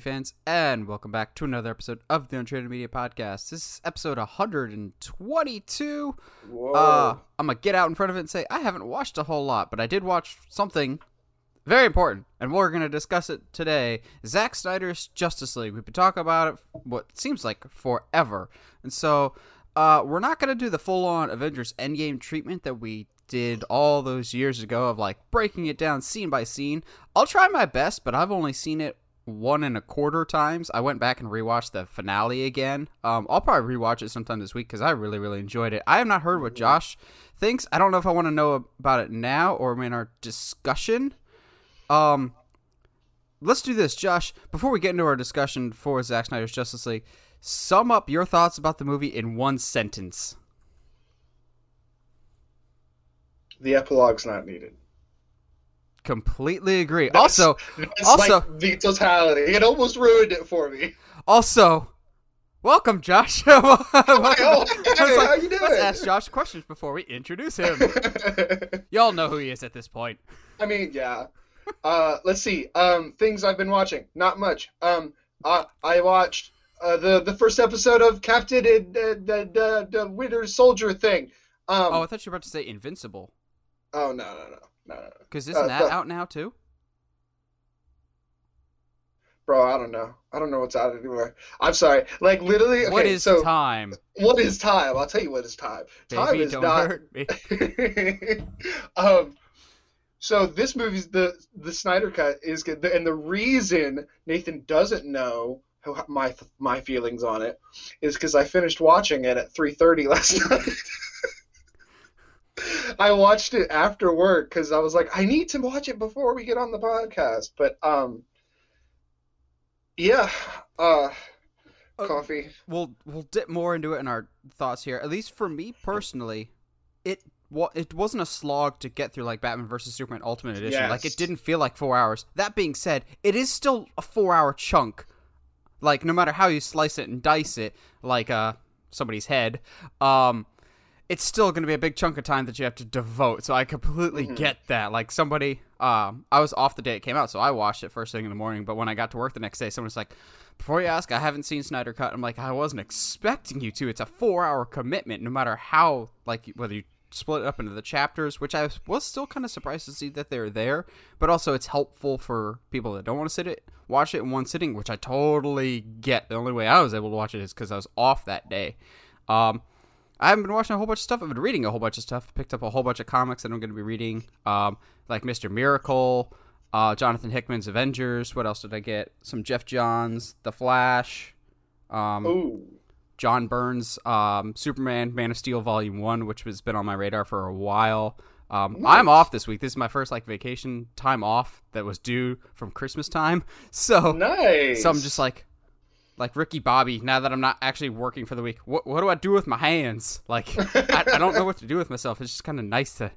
fans, and welcome back to another episode of the Untraded Media Podcast. This is episode 122. Whoa. Uh, I'm gonna get out in front of it and say I haven't watched a whole lot, but I did watch something very important, and we're gonna discuss it today. Zack Snyder's Justice League. We've been talking about it what seems like forever, and so uh, we're not gonna do the full-on Avengers Endgame treatment that we did all those years ago of like breaking it down scene by scene. I'll try my best, but I've only seen it one and a quarter times. I went back and rewatched the finale again. Um, I'll probably rewatch it sometime this week because I really, really enjoyed it. I have not heard what Josh thinks. I don't know if I want to know about it now or in our discussion. Um, let's do this, Josh. Before we get into our discussion for Zack Snyder's Justice League, sum up your thoughts about the movie in one sentence. the epilogue's not needed. Completely agree. That's- also, That's Also- like the totality. It almost ruined it for me. also, welcome, Josh. Welcome. Oh, hey, I was like, how you doing? Let's ask Josh questions before we introduce him. Y'all know who he is at this point. I mean, yeah. Uh, let's see. Um, things I've been watching. Not much. Um, uh, I watched uh, the the first episode of Captain and uh, the the the Winter Soldier thing. Um, Oh, I thought you were about to say Invincible. oh no no no no no. Because isn't Uh, that the- out now too? Bro, I don't know. I don't know what's out anymore. I'm sorry. Like literally. Okay, what is so time? what is time? I'll tell you what is time. Time is don't not. hurt me. um, so this movie's the the Snyder cut is good, and the reason Nathan doesn't know how, my my feelings on it is because I finished watching it at 3:30 last night. I watched it after work because I was like, I need to watch it before we get on the podcast. But um, yeah, uh, Uh, coffee. We'll we'll dip more into it in our thoughts here. At least for me personally, it wa- it wasn't a slog to get through like Batman versus Superman Ultimate Edition. Like it didn't feel like four hours. That being said, it is still a four hour chunk. Like no matter how you slice it and dice it, like uh somebody's head, um, it's still going to be a big chunk of time that you have to devote. So I completely Mhm. get that. Like somebody, um, I was off the day it came out, so I watched it first thing in the morning. But when I got to work the next day, someone was like, "Before you ask, I haven't seen Snyder Cut." I'm like, I wasn't expecting you to. It's a four-hour commitment, no matter how like whether you split it up into the chapters, which I was still kind of surprised to see that they're there. But also, it's helpful for people that don't want to sit it watch it in one sitting, which I totally get. The only way I was able to watch it is because I was off that day. Um, I haven't been watching a whole bunch of stuff. I've been reading a whole bunch of stuff. Picked up a whole bunch of comics that I'm going to be reading, um, like Mister Miracle, uh, Jonathan Hickman's Avengers. What else did I get? Some Geoff Johns, The Flash, um, John Byrne's, um, Superman, Man of Steel, Volume One, which has been on my radar for a while. Um, I'm off this week. This is my first like vacation time off that was due from Christmas time. So Nice. so I'm just like, like Ricky Bobby. Now that I'm not actually working for the week, what what do I do with my hands? Like, I, I don't know what to do with myself. It's just kind of nice to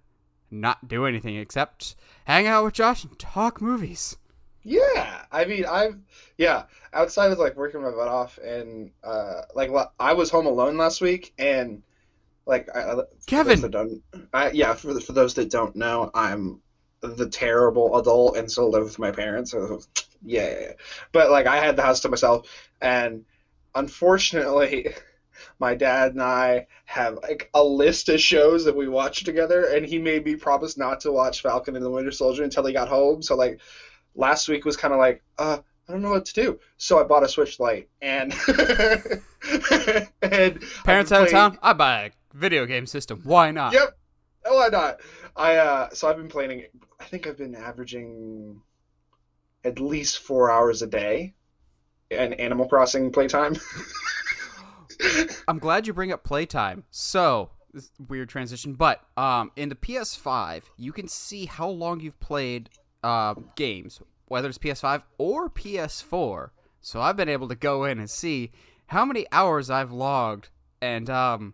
not do anything except hang out with Josh and talk movies. Yeah, I mean, I've yeah, outside of like working my butt off and uh like I was home alone last week and like I, Kevin! don't, I, yeah, for for those that don't know, I'm the terrible adult and still live with my parents. So yeah, yeah, yeah. But like I had the house to myself and unfortunately my dad and I have like a list of shows that we watch together and he made me promise not to watch Falcon and the Winter Soldier until he got home. So like last week was kind of like, uh, I don't know what to do. So I bought a Switch Lite and and Parents out of town, I buy a video game system. Why not? Yep. Why not? I uh, so I've been playing. I think I've been averaging at least four hours a day in Animal Crossing playtime. I'm glad you bring up playtime. So, this weird transition, but um, in the PS5, you can see how long you've played uh, games, whether it's PS5 or PS4. So I've been able to go in and see how many hours I've logged, and um,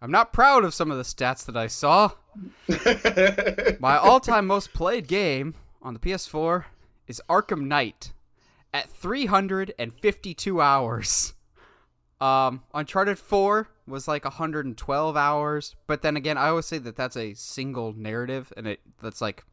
I'm not proud of some of the stats that I saw. My all-time most played game on the PS4 is Arkham Knight at 352 hours. Um, Uncharted 4 was like 112 hours, but then again, I always say that that's a single narrative, and it that's like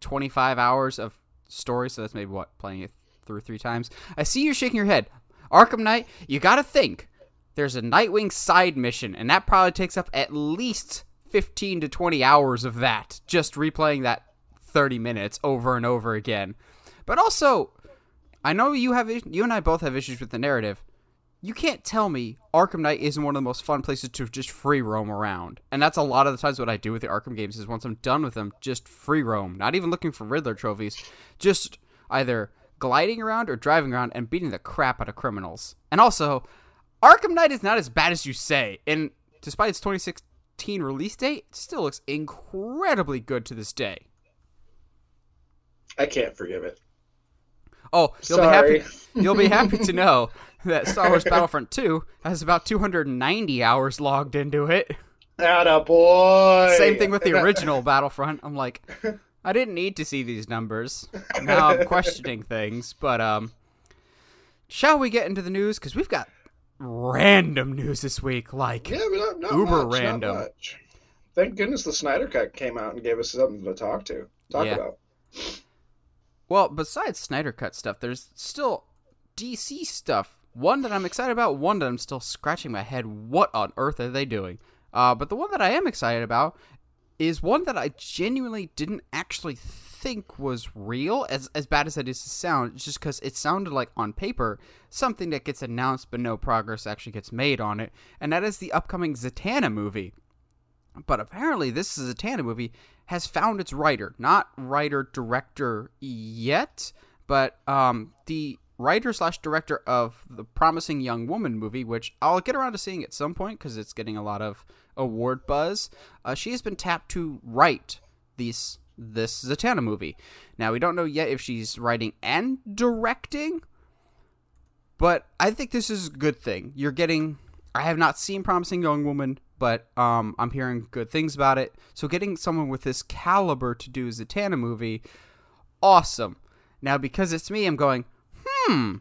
25 hours of story. So that's maybe what playing it through three times. I see you shaking your head. Arkham Knight, you gotta think. There's a Nightwing side mission, and that probably takes up at least 15 to 20 hours of that, just replaying that 30 minutes over and over again. But also, I know you have you and I both have issues with the narrative. You can't tell me Arkham Knight isn't one of the most fun places to just free roam around. And that's a lot of the times what I do with the Arkham games is once I'm done with them, just free roam. Not even looking for Riddler trophies. Just either gliding around or driving around and beating the crap out of criminals. And also, Arkham Knight is not as bad as you say. And despite its 2016 release date, it still looks incredibly good to this day. I can't forgive it. Oh, you'll Sorry. be happy. You'll be happy to know that Star Wars Battlefront 2 has about 290 hours logged into it. Atta boy. Same thing with the original Battlefront. I'm like, I didn't need to see these numbers. Now I'm questioning things, but um, shall we get into the news? Because we've got random news this week. Like, Yeah, not, not Uber much, random. Thank goodness the Snyder Cut came out and gave us something to talk to, talk Yeah. about. Well, besides Snyder Cut stuff, there's still DC stuff. One that I'm excited about. One that I'm still scratching my head. What on earth are they doing? Uh, but the one that I am excited about is one that I genuinely didn't actually think was real. As as bad as that is to sound, just because it sounded like on paper something that gets announced but no progress actually gets made on it, and that is the upcoming Zatanna movie. But apparently, this is a Zatanna movie has found its writer, not writer director yet, but um, the writer slash director of the Promising Young Woman movie, which I'll get around to seeing at some point because it's getting a lot of award buzz. Uh, she has been tapped to write these this Zatanna movie. Now we don't know yet if she's writing and directing, but I think this is a good thing. You're getting. I have not seen Promising Young Woman, but um, I'm hearing good things about it. So getting someone with this caliber to do a Zatanna movie, awesome. Now because it's me, I'm going, hmm.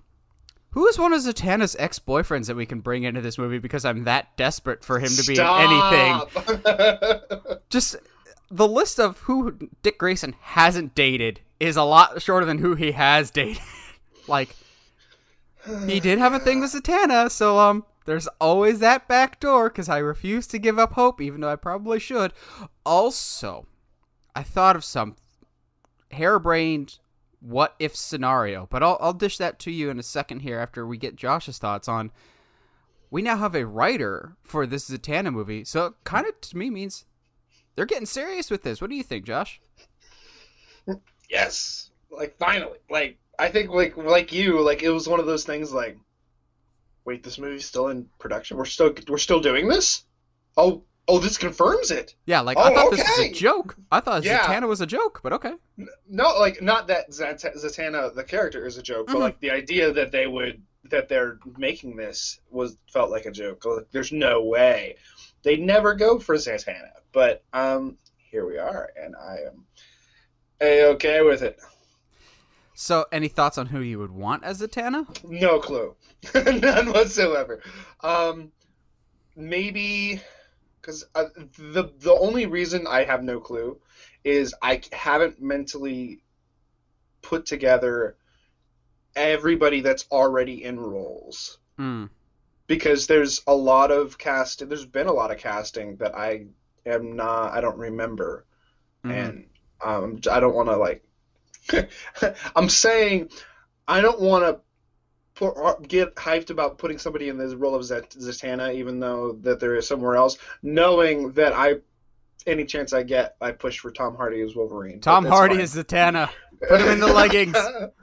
Who is one of Zatanna's ex-boyfriends that we can bring into this movie? Because I'm that desperate for him to be in anything. anything. Just the list of who Dick Grayson hasn't dated is a lot shorter than who he has dated. like he did have a thing with Zatanna, so um, there's always that back door because I refuse to give up hope, even though I probably should. Also, I thought of some harebrained what if scenario, but I'll I'll dish that to you in a second here after we get Josh's thoughts on. We now have a writer for this Zatanna movie, so it kind of to me means they're getting serious with this. What do you think, Josh? yes, like finally, like I think like like you, like it was one of those things like, wait, this movie's still in production. We're still we're still doing this. Oh oh, this confirms it. Yeah, like I Oh, thought this was a joke. I thought Yeah. Zatanna was a joke, but okay. No, like not that Zat- Zatanna the character is a joke, but like the idea that they would that they're making this was felt like a joke. Like, there's no way they'd never go for Zatanna, but um, here we are, and I am a okay with it. So, any thoughts on who you would want as Zatanna? No clue, none whatsoever. Um, maybe because uh, the the only reason I have no clue is I haven't mentally put together everybody that's already in roles Hmm. because there's a lot of casting. There's been a lot of casting that I am not. I don't remember, Mhm. and um, I don't want to like. I'm saying I don't want to get hyped about putting somebody in the role of Zatanna, even though that there is somewhere else, knowing that I, any chance I get, I push for Tom Hardy as Wolverine. Tom Hardy fine. is Zatanna. Put him in the leggings.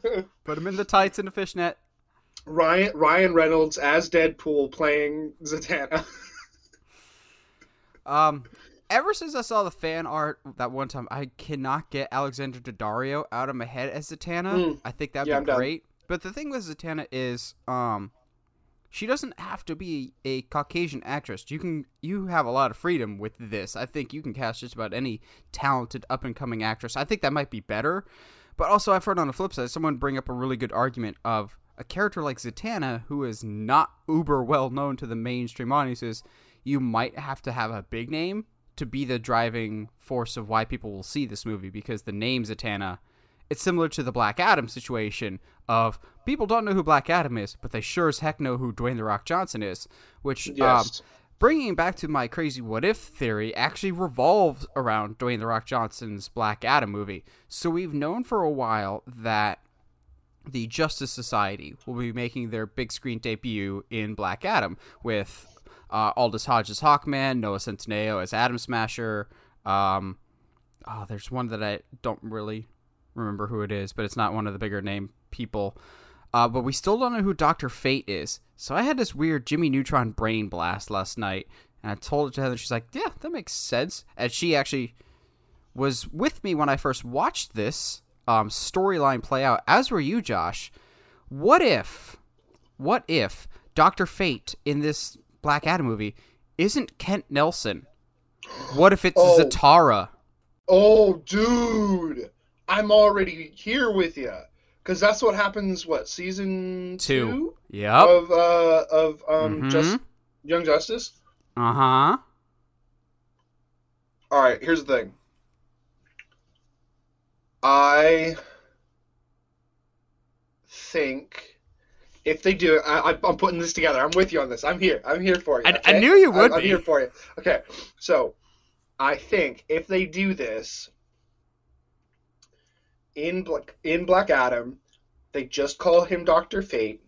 Put him in the tights and the fishnet. Ryan Ryan Reynolds as Deadpool playing Zatanna. Um, ever since I saw the fan art that one time, I cannot get Alexandra Daddario out of my head as Zatanna. Mm. I think that'd Yeah, be I'm done. great. But the thing with Zatanna is, um, she doesn't have to be a Caucasian actress. You can you have a lot of freedom with this. I think you can cast just about any talented up and coming actress. I think that might be better. But also, I've heard on the flip side someone bring up a really good argument of a character like Zatanna, who is not uber well known to the mainstream audiences. You might have to have a big name to be the driving force of why people will see this movie because the name Zatanna it's similar to the Black Adam situation of people don't know who Black Adam is, but they sure as heck know who Dwayne the Rock Johnson is. Which, um, Yes. bringing back to my crazy what if theory, actually revolves around Dwayne the Rock Johnson's Black Adam movie. So we've known for a while that the Justice Society will be making their big screen debut in Black Adam with uh, Aldis Hodge as Hawkman, Noah Centineo as Atom Smasher. Um, oh, there's one that I don't really remember who it is, but it's not one of the bigger name people. Uh, but we still don't know who Doctor Fate is. So I had this weird Jimmy Neutron brain blast last night, and I told it to Heather. She's like, "Yeah, that makes sense." And she actually was with me when I first watched this um, storyline play out, as were you, Josh. What if, what if Doctor Fate in this Black Adam movie isn't Kent Nelson? What if it's Oh. Zatara? Oh, dude, I'm already here with you. Cause that's what happens. What season Two. two, Yep. of uh of um Mhm. just Young Justice? Uh huh. All right, here's the thing. I think if they do I, I- I'm putting this together. I'm with you on this. I'm here. I'm here for you. I- I knew you would I'm, I'm here for you. Okay, so I think if they do this in Black in Black Adam, they just call him Doctor Fate,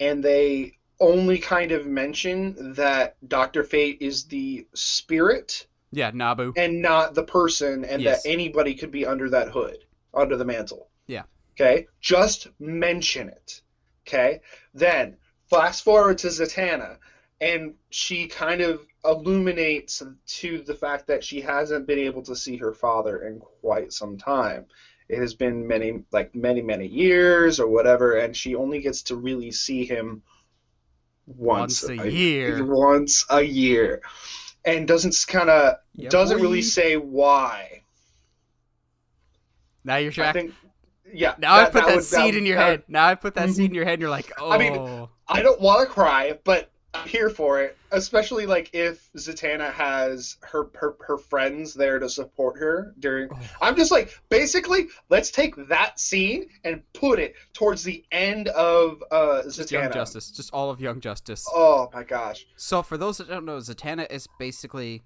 and they only kind of mention that Doctor Fate is the spirit Yeah, Nabu. and not the person, and Yes. that anybody could be under that hood, under the mantle. Yeah. Okay? Just mention it. Okay? Then, fast forward to Zatanna, and she kind of illuminates to the fact that she hasn't been able to see her father in quite some time. It has been many, like many, many years or whatever, and she only gets to really see him once, Once a year. Once a year. And doesn't kind of Yeah, doesn't boy. really say why. Now you're I think, yeah. Now I put that, would- seed in your that- head. Now I put that Mhm. seed in your head, and you're like, oh. I mean, I don't want to cry, but I'm here for it. Especially like if Zatanna has her her, her friends there to support her during. Oh. I'm just like, basically, let's take that scene and put it towards the end of uh, just Young Justice, just all of Young Justice. Oh my gosh. So for those that don't know, Zatanna is basically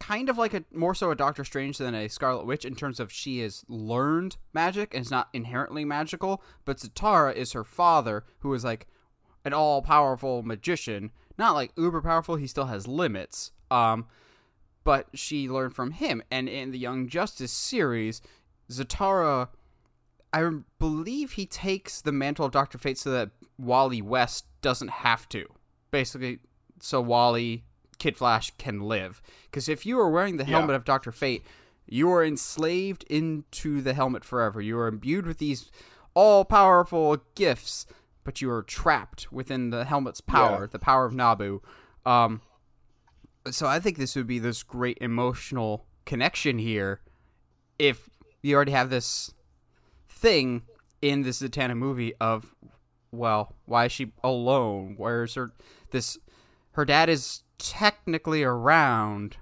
kind of like a more so a Doctor Strange than a Scarlet Witch in terms of she has learned magic and is not inherently magical, but Zatara is her father, who is like an all powerful magician. Not like uber powerful, he still has limits. Um but she learned from him. And in the Young Justice series, Zatara I believe he takes the mantle of Doctor Fate so that Wally West doesn't have to. Basically, so Wally, Kid Flash can live. Because if you are wearing the Yeah. helmet of Doctor Fate, you are enslaved into the helmet forever. You are imbued with these all powerful gifts, but you are trapped within the helmet's power, Yeah. the power of Nabu. Um, so I think this would be this great emotional connection here if you already have this thing in the Zatanna movie of well, why is she alone? Where's her this her dad is technically around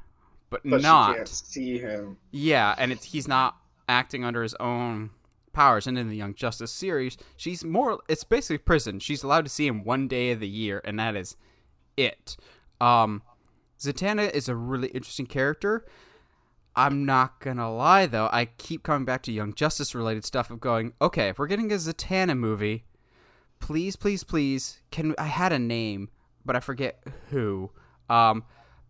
but, But not she can't see him. yeah, and it's he's not acting under his own powers. And in the Young Justice series, she's more. It's basically prison. She's allowed to see him one day of the year, and that is it. Um, Zatanna is a really interesting character. I'm not gonna lie though, I keep coming back to Young Justice related stuff of going, okay, if we're getting a Zatanna movie, please, please, please, can I had a name, but I forget who. Um,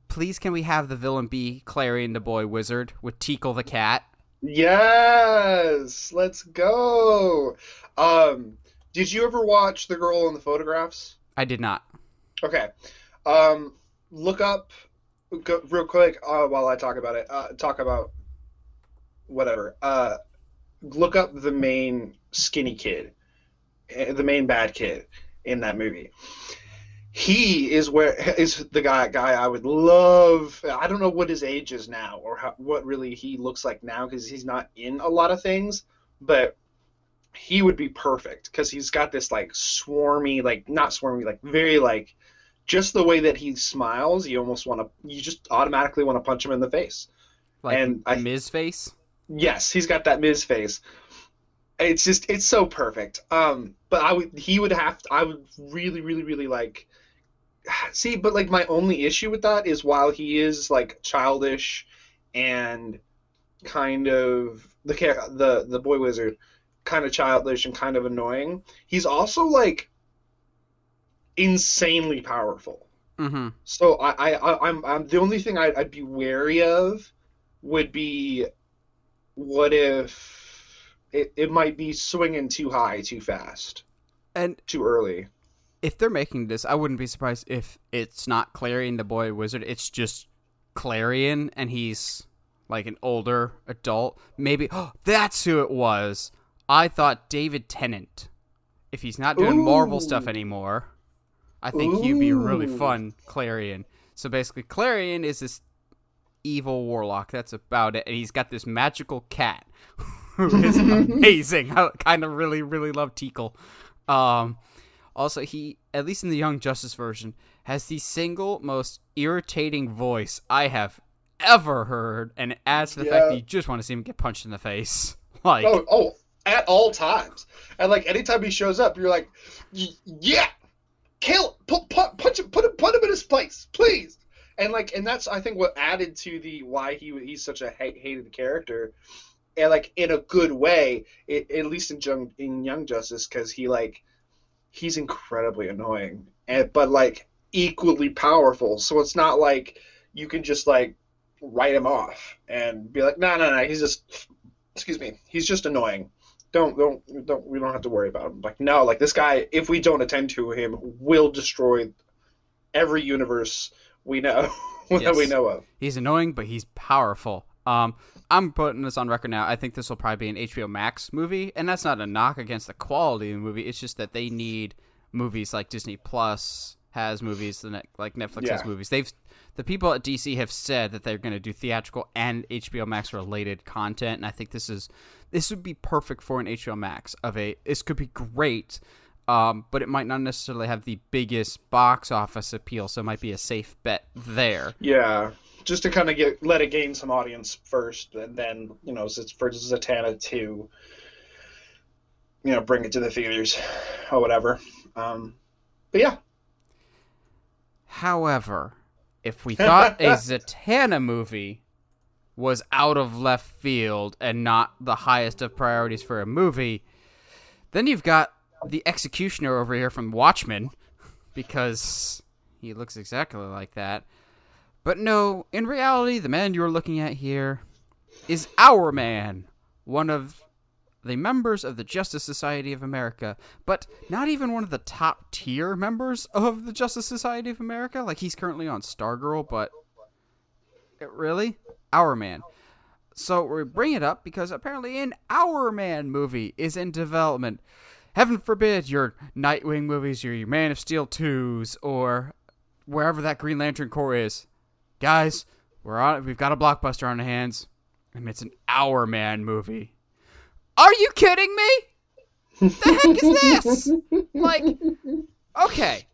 please, can we have the villain be Klarion the Boy Wizard with Teekl the cat? Yes, let's go. Um, did you ever watch The Girl in the Photographs? I did not. Okay. Um, look up go, real quick uh, while I talk about it. Uh, talk about whatever. Uh, look up the main skinny kid, eh, the main bad kid in that movie. He is where is the guy guy I would love. I don't know what his age is now or how, what really he looks like now because he's not in a lot of things, but he would be perfect because he's got this like swarmy, like not swarmy, like very like just the way that he smiles. You almost want to, you just automatically want to punch him in the face. Like And I- Ms. Face. Yes, he's got that Miz face. It's just it's so perfect. Um, but I would he would have to, I would really really really like see, but like my only issue with that is while he is like childish and kind of the the the boy wizard kind of childish and kind of annoying, he's also like insanely powerful. Mm-hmm. So I, I, I'm, I'm the only thing I'd, I'd be wary of would be what if it, it might be swinging too high, too fast, And too early. if they're making this, I wouldn't be surprised if it's not Klarion the boy wizard. It's just Klarion, and he's like an older adult. Maybe oh, that's who it was. I thought David Tennant. If he's not doing Marvel stuff anymore, I think he'd be really fun. Klarion. So basically, Klarion is this evil warlock. That's about it. And he's got this magical cat who is amazing. I kind of really, really love Teekl. Um, also, he, at least in the Young Justice version, has the single most irritating voice I have ever heard, and it adds to the fact that you just want to see him get punched in the face. Like, Oh, oh, at all times. And like anytime he shows up, you're like, yeah, kill, put, put, punch him, put him, put him in his place, please. And like, and that's I think what added to the why he he's such a hate, hated character, and like in a good way, it, at least in Young in Young Justice, because he like he's incredibly annoying, and but like equally powerful. So it's not like you can just like write him off and be like, no, no, no, he's just excuse me, he's just annoying. Don't don't don't we don't have to worry about him. Like no, like this guy, if we don't attend to him, will destroy every universe we know that we know of. He's annoying, but he's powerful. Um, I'm putting this on record now. I think this will probably be an HBO Max movie, and that's not a knock against the quality of the movie. It's just that they need movies like Disney Plus has movies, the like Netflix has movies. They've the people at DC have said that they're going to do theatrical and HBO Max related content, and I think this is this would be perfect for an HBO Max of a. This could be great. Um, but it might not necessarily have the biggest box office appeal, so it might be a safe bet there. Yeah, just to kind of get let it gain some audience first, and then you know, for Zatanna to you know bring it to the theaters or whatever. Um, but yeah, However, if we thought a Zatanna movie was out of left field and not the highest of priorities for a movie, then you've got the executioner over here from Watchmen, because he looks exactly like that. But no, in reality, the man you're looking at here is Hourman, one of the members of the Justice Society of America, but not even one of the top tier members of the Justice Society of America. Like he's currently on Stargirl, but really, Hourman. So we bring it up because apparently an Hourman movie is in development. Heaven forbid your Nightwing movies, your, Man of Steel twos, or wherever that Green Lantern Corps is. Guys, we're on. We've got a blockbuster on our hands, and it's an Hourman movie. Are you kidding me? The heck is this? Like, okay.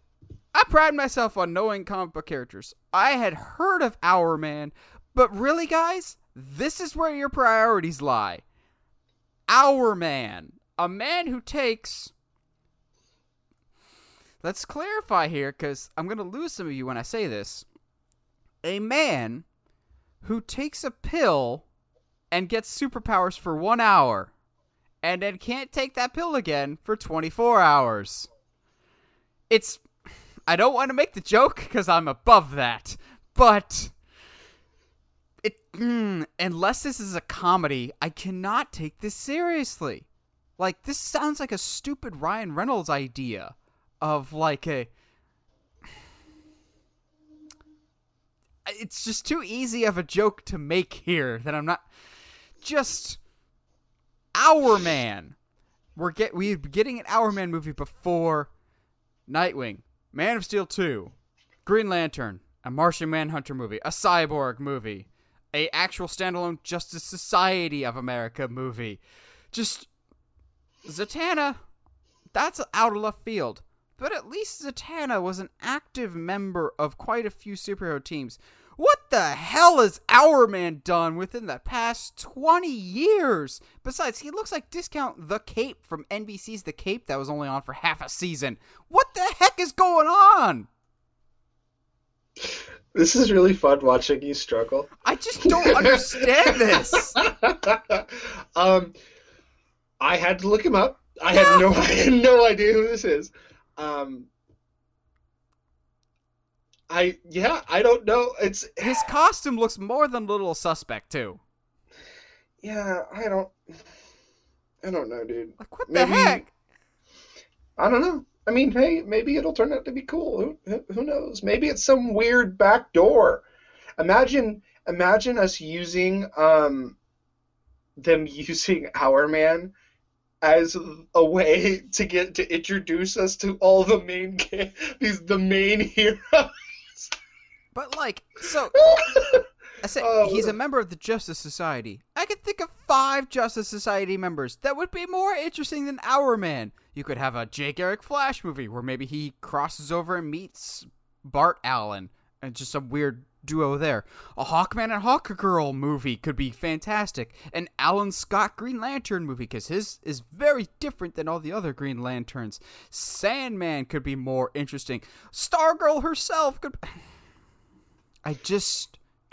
I pride myself on knowing comic book characters. I had heard of Hourman, but really, guys, this is where your priorities lie. Hourman. A man who takes. Let's clarify here, because I'm going to lose some of you when I say this. A man who takes a pill and gets superpowers for one hour and then can't take that pill again for 24 hours. It's. I don't want to make the joke because I'm above that, but. It, mm, unless this is a comedy, I cannot take this seriously. Like, this sounds like a stupid Ryan Reynolds idea of like a. It's just too easy of a joke to make here that I'm not. Just Hourman. We're get we're getting an Hourman movie before Nightwing, Man of Steel 2, Green Lantern, a Martian Manhunter movie, a Cyborg movie, a actual standalone Justice Society of America movie. Just Zatanna, that's out of left field. But at least Zatanna was an active member of quite a few superhero teams. What the hell has Hourman done within the past 20 years? Besides, he looks like Discount the Cape from NBC's The Cape that was only on for half a season. What the heck is going on? This is really fun watching you struggle. I just don't understand this. um, I had to look him up. I had no, I had no idea who this is. Um, I yeah, I don't know. It's His costume looks more than a little suspect, too. yeah, I don't, I don't know, dude. Like, what the heck? I don't know. I mean, hey, maybe it'll turn out to be cool. Who, who, who knows? Maybe it's some weird back door. Imagine, imagine us using um, them using Hourman as a way to get to introduce us to all the main ca- these the main heroes. But, like, so I said Oh. he's a member of the Justice Society. I could think of five Justice Society members that would be more interesting than Hourman. You could have a Jay Garrick Flash movie where maybe he crosses over and meets Bart Allen, and just some weird duo there. A Hawkman and Hawkgirl movie could be fantastic. An Alan Scott Green Lantern movie because his is very different than all the other Green Lanterns. Sandman could be more interesting. Stargirl herself could. I just.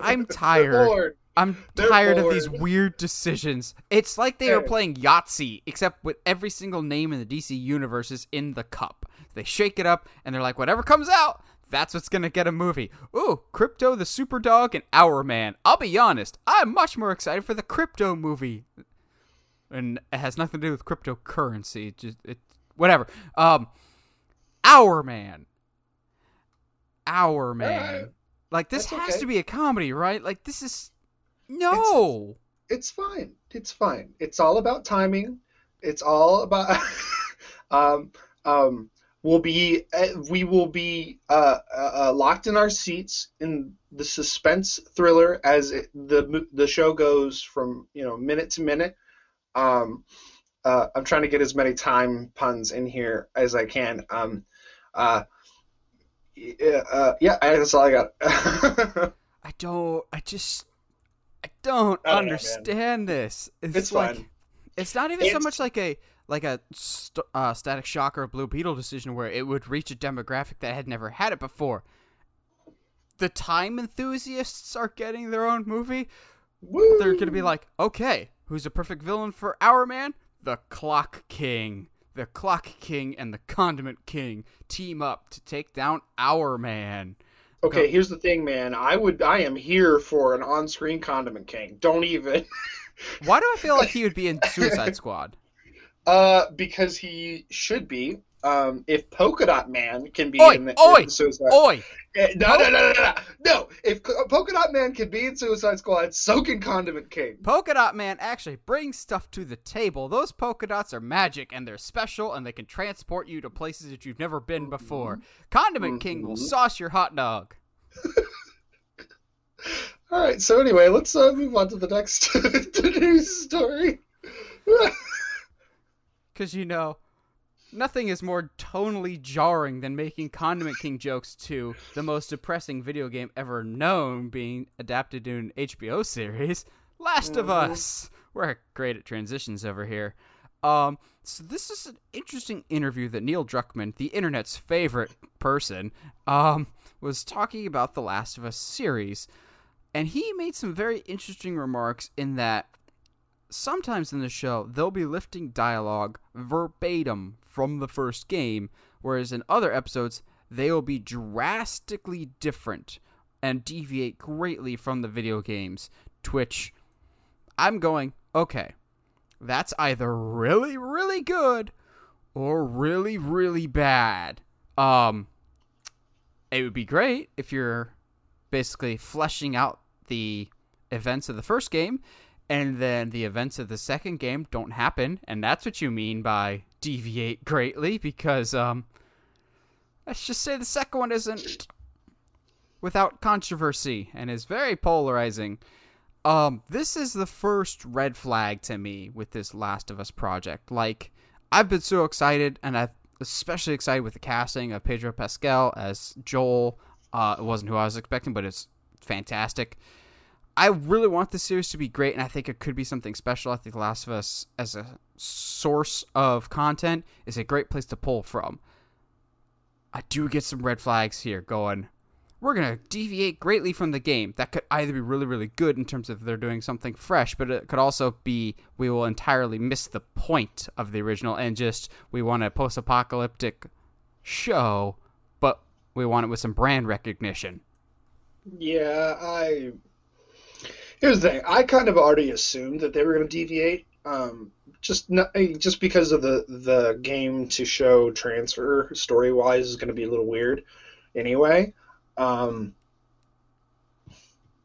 I'm tired. I'm They're tired of these weird decisions. It's like they Hey. playing Yahtzee, except with every single name in the DC universe is in the cup. They shake it up, and they're like, whatever comes out, that's what's gonna get a movie. Ooh, Krypto the Super Dog and Hourman. I'll be honest, I'm much more excited for the Krypto movie, and it has nothing to do with cryptocurrency. It just it, whatever. Um, Hourman. Our Man. Like this That's has okay. to be a comedy, right? Like this is no. it's fine. It's fine. It's all about timing. It's all about um um we'll be uh, we will be uh, uh, uh, locked in our seats in the suspense thriller as it, the the show goes from you know minute to minute. Um, uh, I'm trying to get as many time puns in here as I can. Um, uh, yeah, uh, yeah, that's all I got. I don't. I just. I don't I don't know, understand this. It's, It's like it's not even so much like a like a st- uh, Static Shock or a Blue Beetle decision where it would reach a demographic that had never had it before. The time enthusiasts are getting their own movie. Woo! They're gonna be like, okay, who's a perfect villain for Hourman? The Clock King. The Clock King and the Condiment King team up to take down Hourman. Okay, here's the thing, man. I would, I am here for an on-screen condiment king. Don't even, Why do I feel like he would be in Suicide Squad? Uh, because he should be. Um, if Polka Dot Man can be Oi, in the, oi, in Suicide, Oi! Eh, no, no, no, no, no, no. If Co- Polka Dot Man can be in Suicide Squad, so can Condiment King. Polka Dot Man actually brings stuff to the table. Those polka dots are magic and they're special and they can transport you to places that you've never been before. Condiment King will Mhm. sauce your hot dog. All right. So anyway, let's uh, move on to the next news story. Because, you know, nothing is more tonally jarring than making Condiment King jokes to the most depressing video game ever known being adapted to an HBO series, Last of Mhm. Us. We're great at transitions over here. Um, so this is an interesting interview that Neil Druckmann, the internet's favorite person, um, was talking about the Last of Us series, and he made some very interesting remarks in that sometimes in the show they'll be lifting dialogue verbatim from the first game, whereas in other episodes they will be drastically different and deviate greatly from the video games. Twitch, I'm going, okay, that's either really, really good or really, really bad. Um, it would be great if you're basically fleshing out the events of the first game and then the events of the second game don't happen and that's what you mean by deviate greatly because um let's just say the second one isn't without controversy and is very polarizing. Um this is the first red flag to me with this last of us project. Like i've been so excited and i'm especially excited with the casting of pedro pascal as joel. Uh, it wasn't who I was expecting, but it's fantastic. I really want this series to be great, and I think it could be something special. I think Last of Us, as a source of content, is a great place to pull from. I do get some red flags here going, we're going to deviate greatly from the game. That could either be really, really good in terms of they're doing something fresh, but it could also be we will entirely miss the point of the original and just we want a post apocalyptic show, but we want it with some brand recognition. Yeah, I. Here's the thing. I kind of already assumed that they were going to deviate, um, just not, just because of the the game to show transfer story wise is going to be a little weird, anyway. Um, I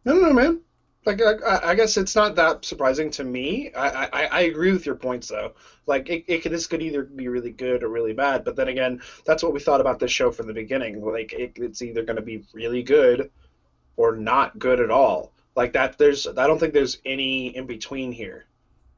don't know, man. Like, I, I guess it's not that surprising to me. I, I, I agree with your points, though. Like, it, it could, this could either be really good or really bad. But then again, that's what we thought about this show from the beginning. Like, it, it's either going to be really good or not good at all. Like that, there's I don't think there's any in between here.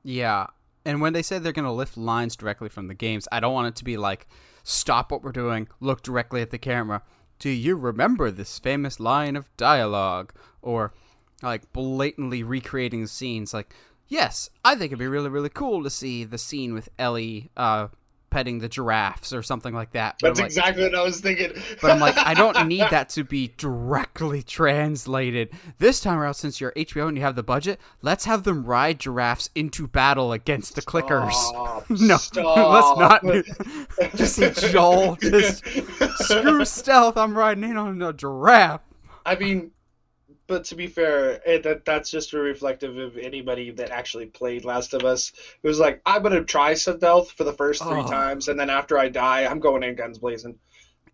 Yeah, and when they say they're going to lift lines directly from the games, I don't want it to be like, stop what we're doing, look directly at the camera. Do you remember this famous line of dialogue? Or like blatantly recreating scenes. Like, yes, I think it'd be really, really cool to see the scene with Ellie uh, petting the giraffes or something like that. But That's like, exactly what I was thinking. but I'm like, I don't need that to be directly translated. This time around, since you're HBO and you have the budget, let's have them ride giraffes into battle against the clickers. Stop, no, stop. let's not. just see Joel just screw stealth. I'm riding in on a giraffe. I mean, but to be fair, it, that that's just a reflective of anybody that actually played Last of Us. It was like I'm gonna try stealth for the first three Oh. times, and then after I die, I'm going in guns blazing.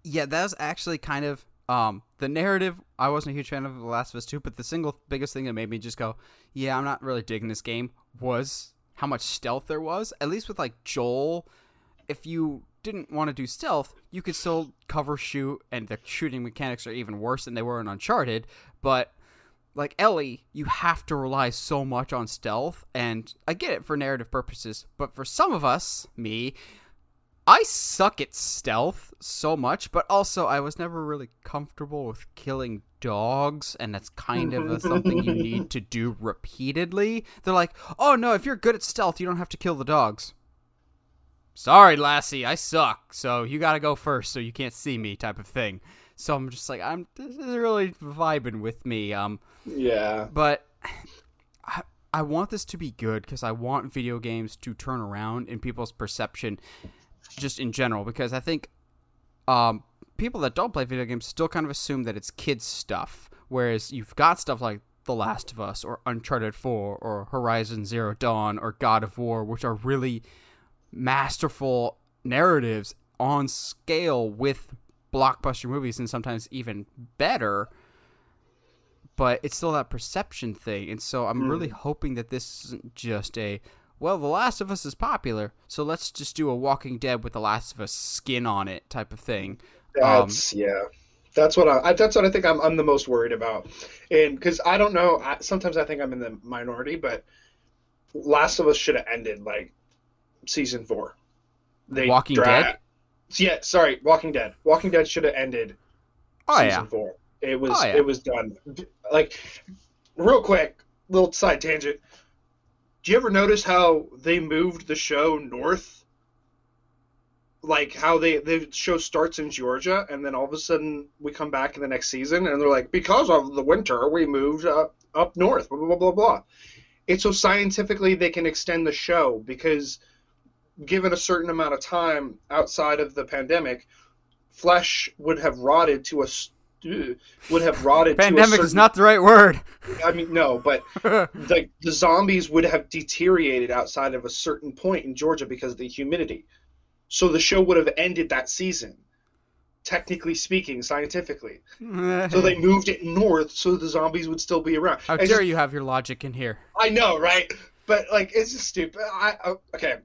Yeah, that was actually kind of um the narrative. I wasn't a huge fan of The Last of Us 2, but the single biggest thing that made me just go, "Yeah, I'm not really digging this game." was how much stealth there was. At least with like Joel, if you didn't want to do stealth, you could still cover shoot, and the shooting mechanics are even worse than they were in Uncharted. But like Ellie, you have to rely so much on stealth, and I get it for narrative purposes, but for some of us, me, I suck at stealth so much, but also I was never really comfortable with killing dogs, and that's kind of a, something you need to do repeatedly. They're like, oh no, if you're good at stealth, you don't have to kill the dogs. Sorry, Lassie, I suck, so you gotta go first so you can't see me, type of thing. So I'm just like, I'm this is really vibing with me. Um, Yeah. but I, I want this to be good because I want video games to turn around in people's perception, just in general. Because I think um, people that don't play video games still kind of assume that it's kids stuff, whereas you've got stuff like The Last of Us or Uncharted Four or Horizon Zero Dawn or God of War, which are really masterful narratives on scale with blockbuster movies and sometimes even better but it's still that perception thing and so i'm really hmm. hoping that this isn't just a well the last of us is popular so let's just do a walking dead with the last of us skin on it type of thing um, That's yeah. That's what I, I. That's what I think I'm. I'm the most worried about, and because I don't know. I, sometimes I think I'm in the minority, but Last of Us should have ended like season four. They Walking dra- Dead? Yeah, sorry, Walking Dead. Walking Dead should have ended oh season yeah four. It was. Oh, yeah. It was done. Like, real quick, little side tangent. Do you ever notice how they moved the show north? Like how they the show starts in Georgia, and then all of a sudden we come back in the next season, and they're like, because of the winter, we moved up up north. Blah blah blah blah. It's so scientifically they can extend the show because, given a certain amount of time outside of the pandemic, flesh would have rotted to a would have rotted to a pandemic certain is not the right word I mean, no, but the the zombies would have deteriorated outside of a certain point in Georgia because of the humidity. So the show would have ended that season, technically speaking, scientifically. So they moved it north so the zombies would still be around. how dare just- you have your logic in here I know, right? But like, it's just stupid. I, I okay.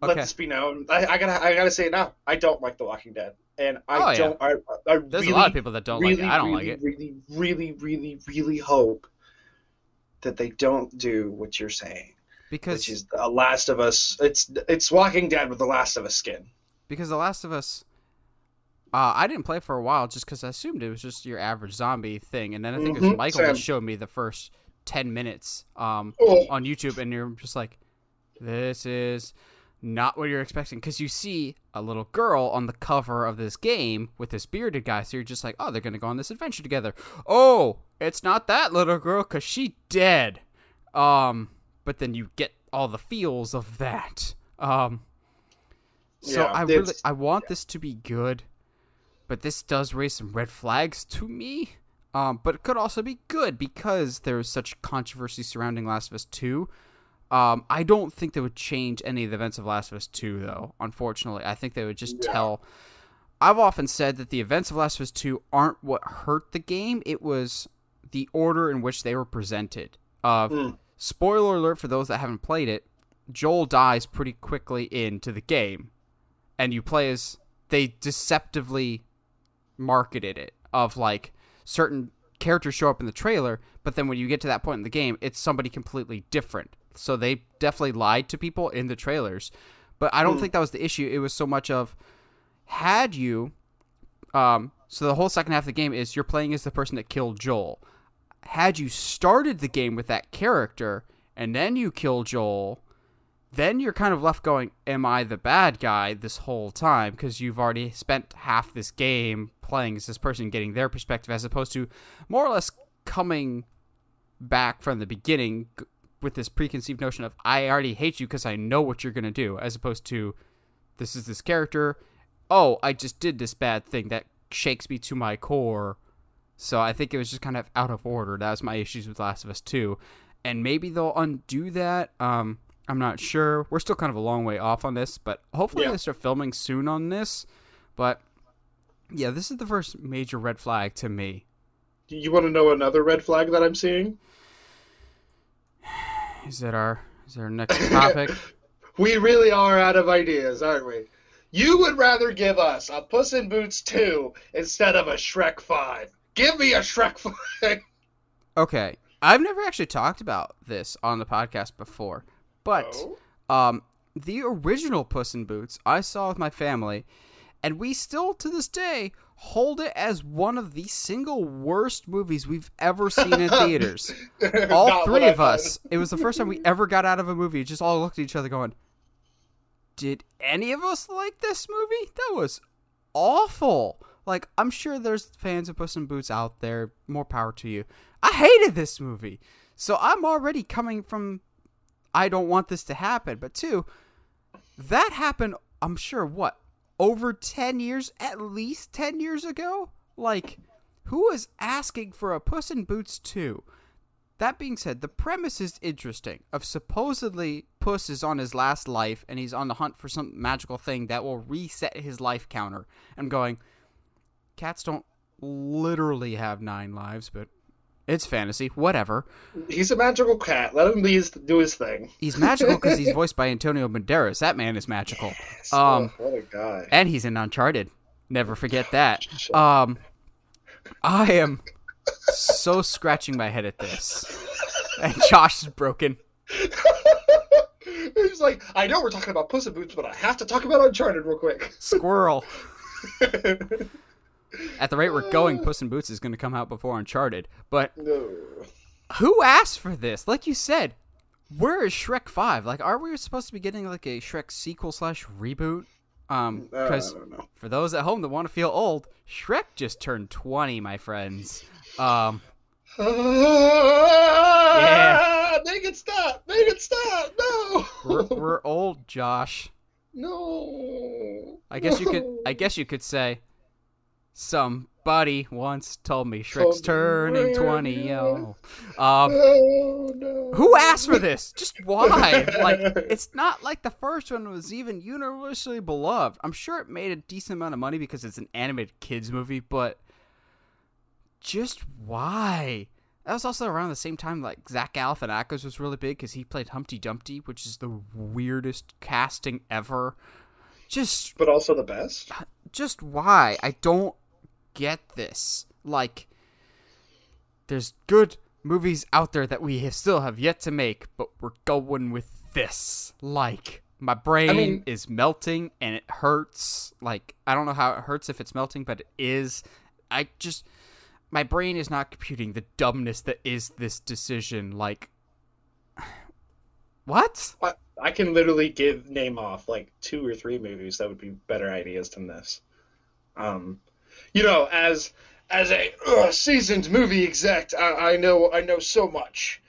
Let Okay. this be known. I, I gotta, I gotta say it now. I don't like The Walking Dead, and I Oh, don't. I, I there's really, a lot of people that don't really, like it i don't really, like it I Really, really, really, really hope that they don't do what you're saying, because which is The Last of Us. It's it's Walking Dead with The Last of Us skin. because The Last of Us Uh, I didn't play for a while just because I assumed it was just your average zombie thing, and then I think it Mhm, was Michael that showed me the first ten minutes um, Oh. on YouTube, and you're just like, "This is not what you're expecting," because you see a little girl on the cover of this game with this bearded guy, so you're just like, "Oh, they're gonna go on this adventure together." Oh, it's not that little girl because she dead. Um, but then you get all the feels of that. Um, so Yeah, I really I want this to be good, but this does raise some red flags to me. Um, but it could also be good because there's such controversy surrounding Last of Us Two. Um, I don't think they would change any of the events of Last of Us Two, though. Unfortunately, I think they would just Yeah. tell. I've often said that the events of Last of Us Two aren't what hurt the game. It was the order in which they were presented. Uh, Mm. Spoiler alert for those that haven't played it: Joel dies pretty quickly into the game, and you play as they deceptively marketed it of like certain characters show up in the trailer, but then when you get to that point in the game, it's somebody completely different. So they definitely lied to people in the trailers. But I don't Hmm. think that was the issue. It was so much of had you um so the whole second half of the game is you're playing as the person that killed Joel. Had you started the game with that character and then you kill Joel, then you're kind of left going, Am I the bad guy this whole time? Because you've already spent half this game playing as this person, getting their perspective, as opposed to more or less coming back from the beginning with this preconceived notion of, I already hate you because I know what you're going to do, as opposed to, This is this character. Oh, I just did this bad thing that shakes me to my core. So I think it was just kind of out of order. That was my issues with Last of Us 2. And maybe they'll undo that. Um, I'm not sure. We're still kind of a long way off on this, but hopefully Yeah. they start filming soon on this. But yeah, this is the first major red flag to me. Do You want to know another red flag that I'm seeing? Is that our is that our next topic? We really are out of ideas, aren't we? You would rather give us a Puss in Boots 2 instead of a Shrek 5. Give me a Shrek 5. okay, I've never actually talked about this on the podcast before, but Oh? um, the original Puss in Boots I saw with my family, and we still to this day hold it as one of the single worst movies we've ever seen in theaters. all three of us. It was the first time we ever got out of a movie. Just all looked at each other, going, "Did any of us like this movie? That was awful." Like, I'm sure there's fans of Puss in Boots out there. More power to you. I hated this movie, so I'm already coming from. I don't want this to happen, but two, that happened. I'm sure what over ten years, at least ten years ago. Like, who is asking for a Puss in Boots two? That being said, the premise is interesting. Of supposedly Puss is on his last life and he's on the hunt for some magical thing that will reset his life counter. I'm going, cats don't literally have nine lives, but it's fantasy. Whatever. He's a magical cat. Let him his, do his thing. He's magical because he's voiced by Antonio Banderas. That man is magical. Yes. Um, oh, what a guy. And he's in Uncharted. Never forget that. Um, I am so scratching my head at this. And Josh is broken. He's like, I know we're talking about Puss in Boots, but I have to talk about Uncharted real quick. Squirrel. At the rate we're going, Puss in Boots is going to come out before Uncharted. But no. who asked for this? Like you said, where is Shrek Five? Like, are we supposed to be getting like a Shrek sequel slash reboot? Um, Uh, because I for those at home that want to feel old, Shrek just turned twenty, my friends. Um, yeah. Make it stop! Make it stop! No! we're, we're old, Josh. no! I guess you could. I guess you could say. Somebody once told me Shrek's turning twenty. Yo, um, Oh, no. who asked for this? Just why? Like, it's not like the first one was even universally beloved. I'm sure it made a decent amount of money because it's an animated kids movie, but just why? That was also around the same time like Zach Galifianakis was really big because he played Humpty Dumpty, which is the weirdest casting ever. Just But also the best. just why I don't get this. Like, there's good movies out there that we have still have yet to make, but we're going with this. Like, My brain mean- is melting and it hurts. Like I don't know how it hurts if it's melting, but it is. I just my brain is not computing the dumbness that is this decision. Like what? I, I can literally give name off like two or three movies that would be better ideas than this. Um, you know, as as a uh, seasoned movie exec, I, I know I know so much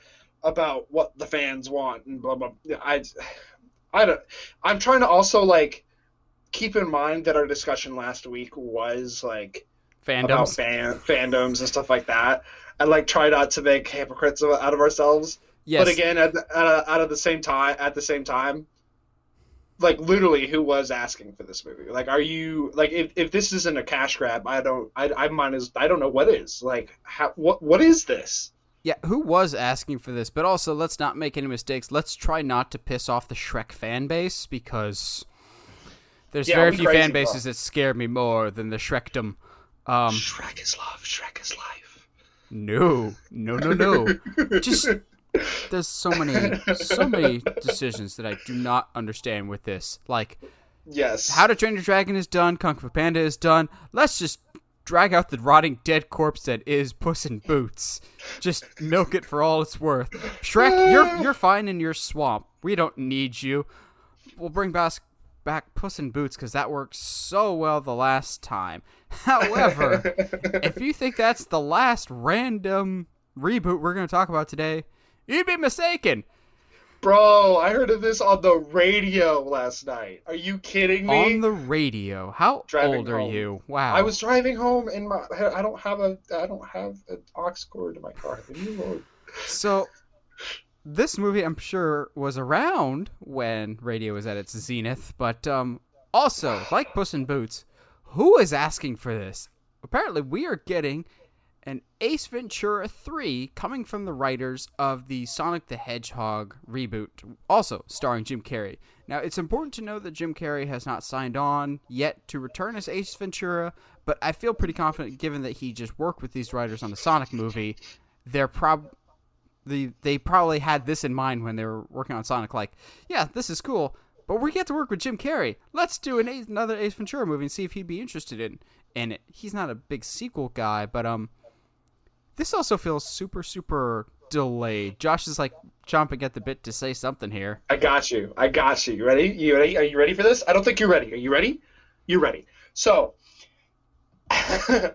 about what the fans want and blah blah. I I don't. I'm trying to also like keep in mind that our discussion last week was like about Fandoms. fan fandoms and stuff like that. I like try not to make hypocrites out of ourselves. yes. But again, at, the- at, out of the same time, at the same time, like literally, who was asking for this movie? Like, are you like if, if this isn't a cash grab? I don't. I I might as I don't know what is. Like, how what what is this? Yeah, who was asking for this? But also, let's not make any mistakes. Let's try not to piss off the Shrek fan base because there's Yeah, very few fan bases that scare me more than the Shrekdom. Um, Shrek is love. Shrek is life. no, no, no, no. Just there's so many, so many decisions that I do not understand with this. Like, Yes. How to Train Your Dragon is done. Kung Fu Panda is done. Let's just drag out the rotting dead corpse that is Puss in Boots. Just milk it for all it's worth. Shrek, you're you're fine in your swamp. We don't need you. We'll bring back back Puss in Boots because that worked so well the last time. However, if you think that's the last random reboot we're going to talk about today, you'd be mistaken. Bro, I heard of this on the radio last night. Are you kidding me? On the radio. How Driving old are home. you? Wow. I was driving home and my I don't have a I don't have an aux cord in my car. Leave me alone. So, this movie, I'm sure, was around when radio was at its zenith, but um, also, like Puss in Boots, who is asking for this? Apparently, we are getting an Ace Ventura 3 coming from the writers of the Sonic the Hedgehog reboot, also starring Jim Carrey. Now, it's important to know that Jim Carrey has not signed on yet to return as Ace Ventura, but I feel pretty confident given that he just worked with these writers on the Sonic movie. They're prob the they probably had this in mind when they were working on Sonic. Like, yeah, this is cool, but we get to work with Jim Carrey. Let's do an another Ace Ventura movie and see if he'd be interested in. And it. he's not a big sequel guy, but um, this also feels super super delayed. Josh is like chomping at the bit to say something here. I got you. I got you. You ready? You ready? Are you ready for this? I don't think you're ready. Are you ready? You're ready. So,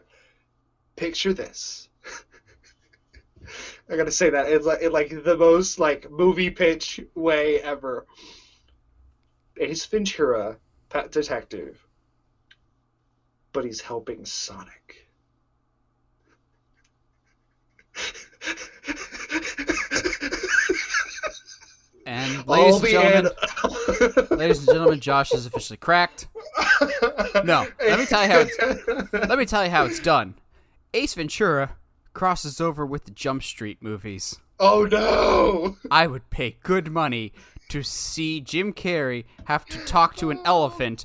picture this. I gotta say that it's like, in like the most like movie pitch way ever. Ace Ventura, pet detective, but he's helping Sonic. And ladies and gentlemen, ladies and gentlemen, Josh is officially cracked. No, let me tell you how it's- Let me tell you how it's done. Ace Ventura crosses over with the Jump Street movies. Oh no! I would pay good money to see Jim Carrey have to talk to an elephant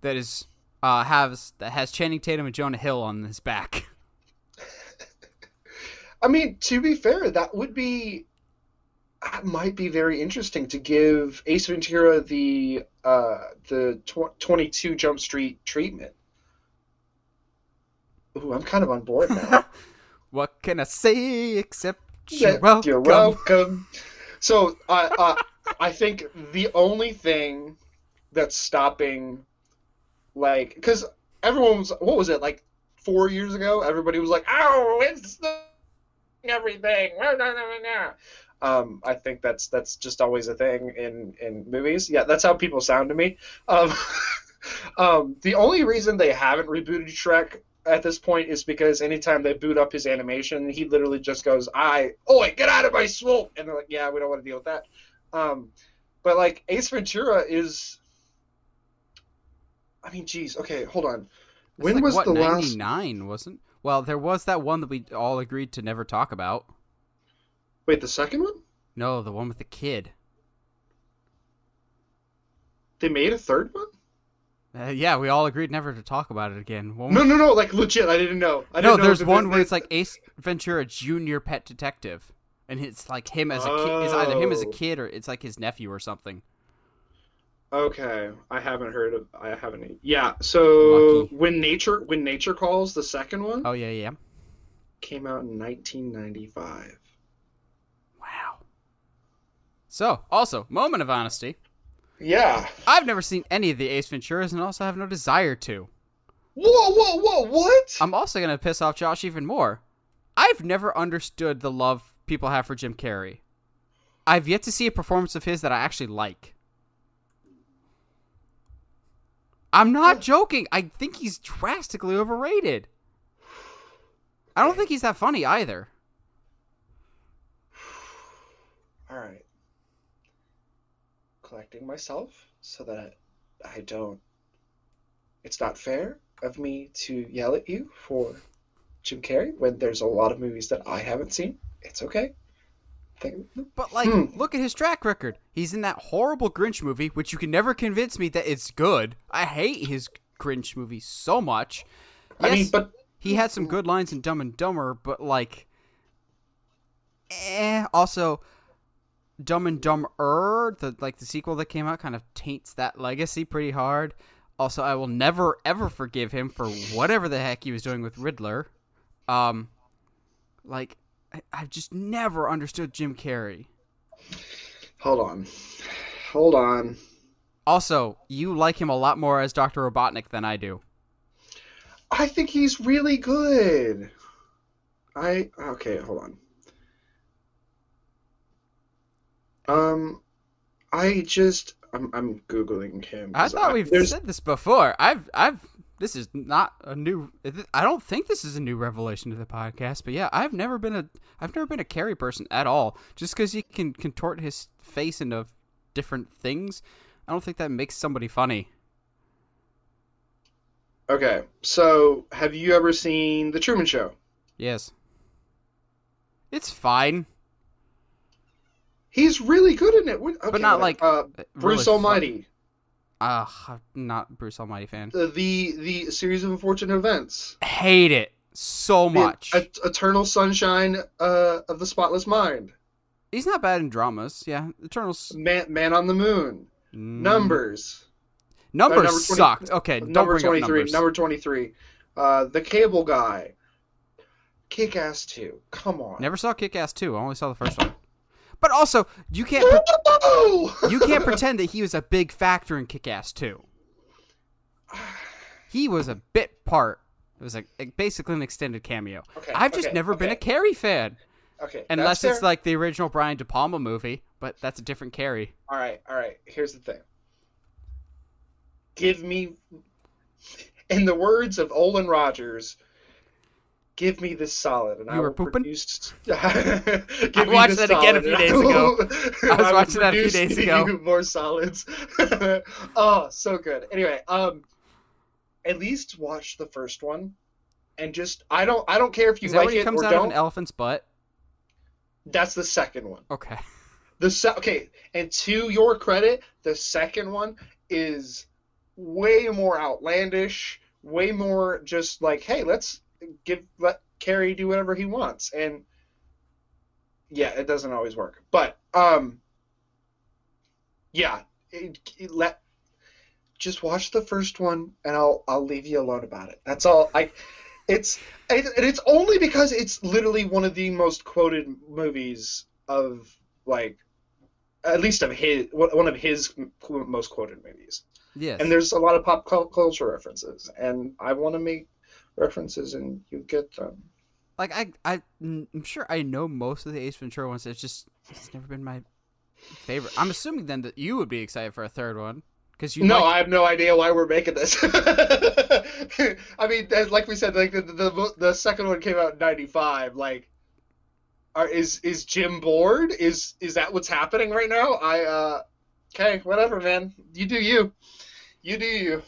that is uh has that has Channing Tatum and Jonah Hill on his back. I mean, to be fair, that would be might be very interesting to give Ace Ventura the uh, the tw- 22 Jump Street treatment. Ooh, I'm kind of on board now. What can I say except you're welcome? You're welcome. So, uh, uh, I think the only thing that's stopping, like, because everyone was, what was it, like four years ago? Everybody was like, "Oh, it's the everything." Um, I think that's that's just always a thing in in movies. Yeah, that's how people sound to me. Um, um, the only reason they haven't rebooted Shrek at this point is because anytime they boot up his animation, he literally just goes, "I, oi, get out of my swoop," and they're like, "Yeah, we don't want to deal with that." Um, but like Ace Ventura is, I mean, geez, okay, hold on. It's When like, was what, the last? 99, wasn't? Well, there was that one that we all agreed to never talk about. Wait, the second one? No, the one with the kid. They made a third one? Uh, yeah, we all agreed never to talk about it again. No, no, no, like legit. I didn't know. I no, didn't know there's one where it's like Ace Ventura Junior Pet Detective, and it's like him as a kid. It's either him as a Oh. kid or it's like his nephew or something. Okay, I haven't heard of. I haven't. Yeah, so Lucky. when nature when nature calls, the second one Oh yeah, yeah. came out in 1995. So, also, moment of honesty. Yeah. I've never seen any of the Ace Venturas and also have no desire to. Whoa, whoa, whoa! What? I'm also going to piss off Josh even more. I've never understood the love people have for Jim Carrey. I've yet to see a performance of his that I actually like. I'm not joking. I think he's drastically overrated. I don't think he's that funny either. All right. Collecting myself so that I don't. It's not fair of me to yell at you for Jim Carrey when there's a lot of movies that I haven't seen. It's okay. But like, Hmm. look at his track record. He's in that horrible Grinch movie, which you can never convince me that it's good. I hate his Grinch movie so much. I mean, but he had some good lines in Dumb and Dumber, but like, eh. Also, Dumb and Dumber, the like the sequel that came out, kind of taints that legacy pretty hard. Also, I will never ever forgive him for whatever the heck he was doing with Riddler. Um, like, I, I've just never understood Jim Carrey. hold on. Hold on. Also, you like him a lot more as Dr. Robotnik than I do. I think he's really good. I okay, hold on. Um, I just I'm I'm googling him. I thought we've there's said this before. I've I've this is not a new I don't think this is a new revelation to the podcast, but yeah, I've never been a I've never been a Carrey person at all. Just cuz he can contort his face into different things, I don't think that makes somebody funny. okay. So have you ever seen The Truman Show? Yes. It's fine, He's really good in it. What- Okay, but not like uh, Bruce fun- Almighty, Ah, I'm not Bruce Almighty fan. the, the the series of unfortunate events, Hate it so The much. Eternal Sunshine uh, of the Spotless Mind, He's not bad in dramas. Yeah, Eternal. Man Man on the Moon, Mm. Numbers. Numbers number 20 sucked. Okay, number twenty numbers. Number twenty three. Uh, the Cable Guy. Kick Ass Two. Come on. Never saw Kick Ass 2. I only saw the first one. But also, you can't pre- you can't pretend that he was a big factor in Kick Ass 2. He was a bit part. It was like basically an extended cameo. Okay, I've just okay, never been a okay. Carrey fan, Okay. unless it's fair. like the original Brian De Palma movie. But that's a different Carrie. All right. All right. Here's the thing. Give me, in the words of Olin Rogers, give me this solid, and I You were will pooping? produce. I watched that again a few days ago. I was will watching that a few days ago. More solids. oh, so good. Anyway, um, at least watch the first one, and just I don't I don't care if you Is that like when he it comes or out don't. of an elephant's butt? That's the second one. Okay. The se- okay, and to your credit, the second one is way more outlandish, way more just like, hey, let's give let Carrey do whatever he wants, and yeah, it doesn't always work, but um, yeah, it, it let just watch the first one, and I'll I'll leave you alone about it. That's all. I it's and and it's only because it's literally one of the most quoted movies of like at least of his one of his most quoted movies. Yes. And there's a lot of pop culture references, and I want to make references, and you get them. like I, I, I'm sure I know most of the Ace Ventura ones. It's just it's never been my favorite. I'm assuming then that you would be excited for a third one because you no, like- I have no idea why we're making this. I mean, as, like we said, like the, the the second one came out in '95. Like, are, is is Jim bored? Is is that what's happening right now? I uh, okay, whatever, man. You do you. You do you.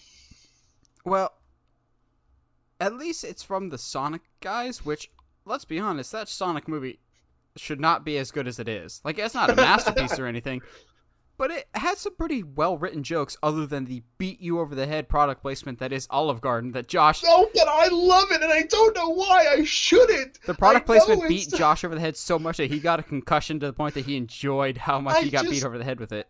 At least it's from the Sonic guys, which let's be honest, that Sonic movie should not be as good as it is. Like it's not a masterpiece or anything, but it has some pretty well written jokes other than the beat you over the head product placement that is Olive Garden that Josh No, but I love it, and I don't know why I shouldn't. the product I placement beat Josh over the head so much that he got a concussion to the point that he enjoyed how much I he got just- beat over the head with it.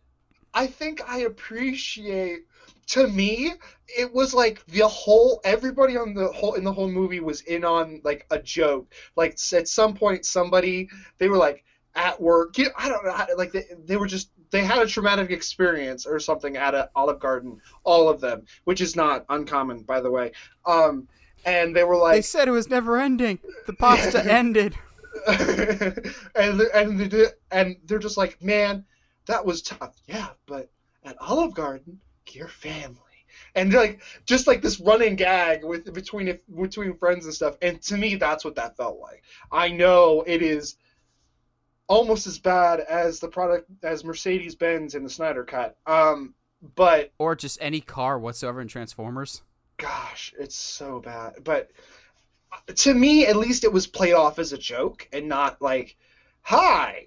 I think I appreciate. To me, it was like the whole everybody on the whole in the whole movie was in on like a joke. Like at some point, somebody they were like at work. You know, I don't know. how- Like they, they were just they had a traumatic experience or something at a Olive Garden. All of them, which is not uncommon, by the way. Um, and they were like They said it was never ending. The pasta ended. and and and they're just like, man, that was tough. Yeah, but at Olive Garden, your family, and like just like this running gag with between between friends and stuff. And to me, that's what that felt like. I know it is almost as bad as the product as Mercedes Benz in the Snyder Cut. Um, but Or just any car whatsoever in Transformers. gosh, it's so bad. But to me, at least, it was played off as a joke and not like, "Hi,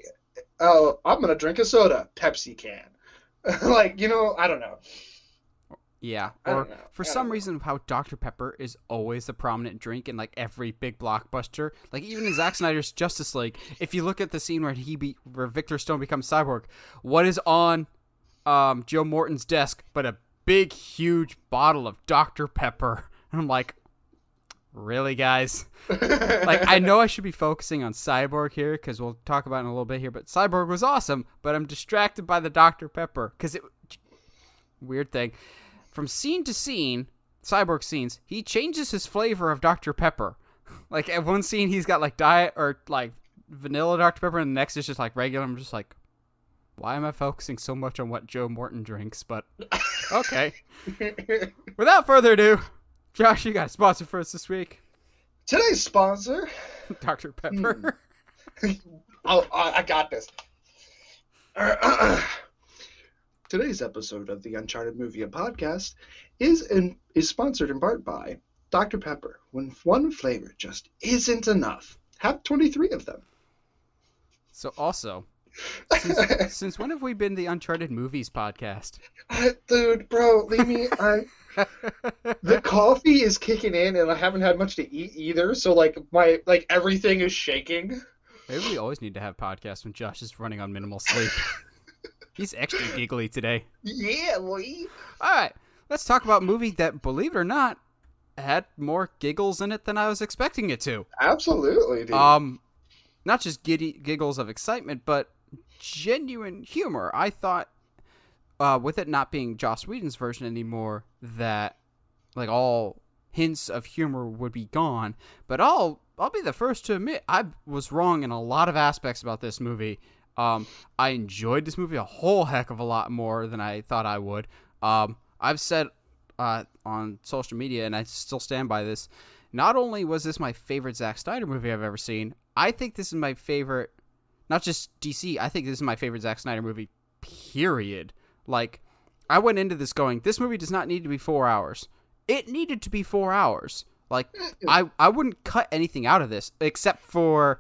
oh I'm gonna drink a soda, Pepsi can." like you know, I don't know. Yeah. Or for some know. reason, how Dr. Pepper is always the prominent drink in like every big blockbuster. Like even in Zack Snyder's Justice League, if you look at the scene where he be where Victor Stone becomes cyborg, what is on um, Joe Morton's desk but a big, huge bottle of Dr. Pepper? And I'm like, really, guys? like I know I should be focusing on Cyborg here because we'll talk about it in a little bit here. But Cyborg was awesome, but I'm distracted by the Dr Pepper because it weird thing from scene to scene, Cyborg scenes, he changes his flavor of Dr Pepper. Like at one scene, he's got like diet or like vanilla Dr Pepper, and the next is just like regular. I'm just like, why am I focusing so much on what Joe Morton drinks? But okay. Without further ado, Josh, you got a sponsor for us this week, Today's sponsor. Dr Pepper. Hmm. Oh, I I got this. Today's episode of the Uncharted Movie and Podcast is in, is sponsored in part by Dr. Pepper. When one flavor just isn't enough, have 23 of them. So also, since, since when have we been the Uncharted Movies podcast? Dude, bro, leave me. I the coffee is kicking in, and I haven't had much to eat either. So like my like everything is shaking. Maybe we always need to have podcasts when Josh is running on minimal sleep. He's extra giggly today. Yeah, boy. All right, let's talk about a movie that, believe it or not, had more giggles in it than I was expecting it to. Absolutely, dude. Um, not just giddy giggles of excitement, but genuine humor. I thought, uh, with it not being Joss Whedon's version anymore, that like all hints of humor would be gone. But I'll I'll be the first to admit I was wrong in a lot of aspects about this movie. Um, I enjoyed this movie a whole heck of a lot more than I thought I would. Um, I've said uh, on social media, and I still stand by this. Not only was this my favorite Zack Snyder movie I've ever seen, I think this is my favorite, not just DC. I think this is my favorite Zack Snyder movie. Period. Like, I went into this going, this movie does not need to be four hours. It needed to be four hours. Like, I I wouldn't cut anything out of this except for,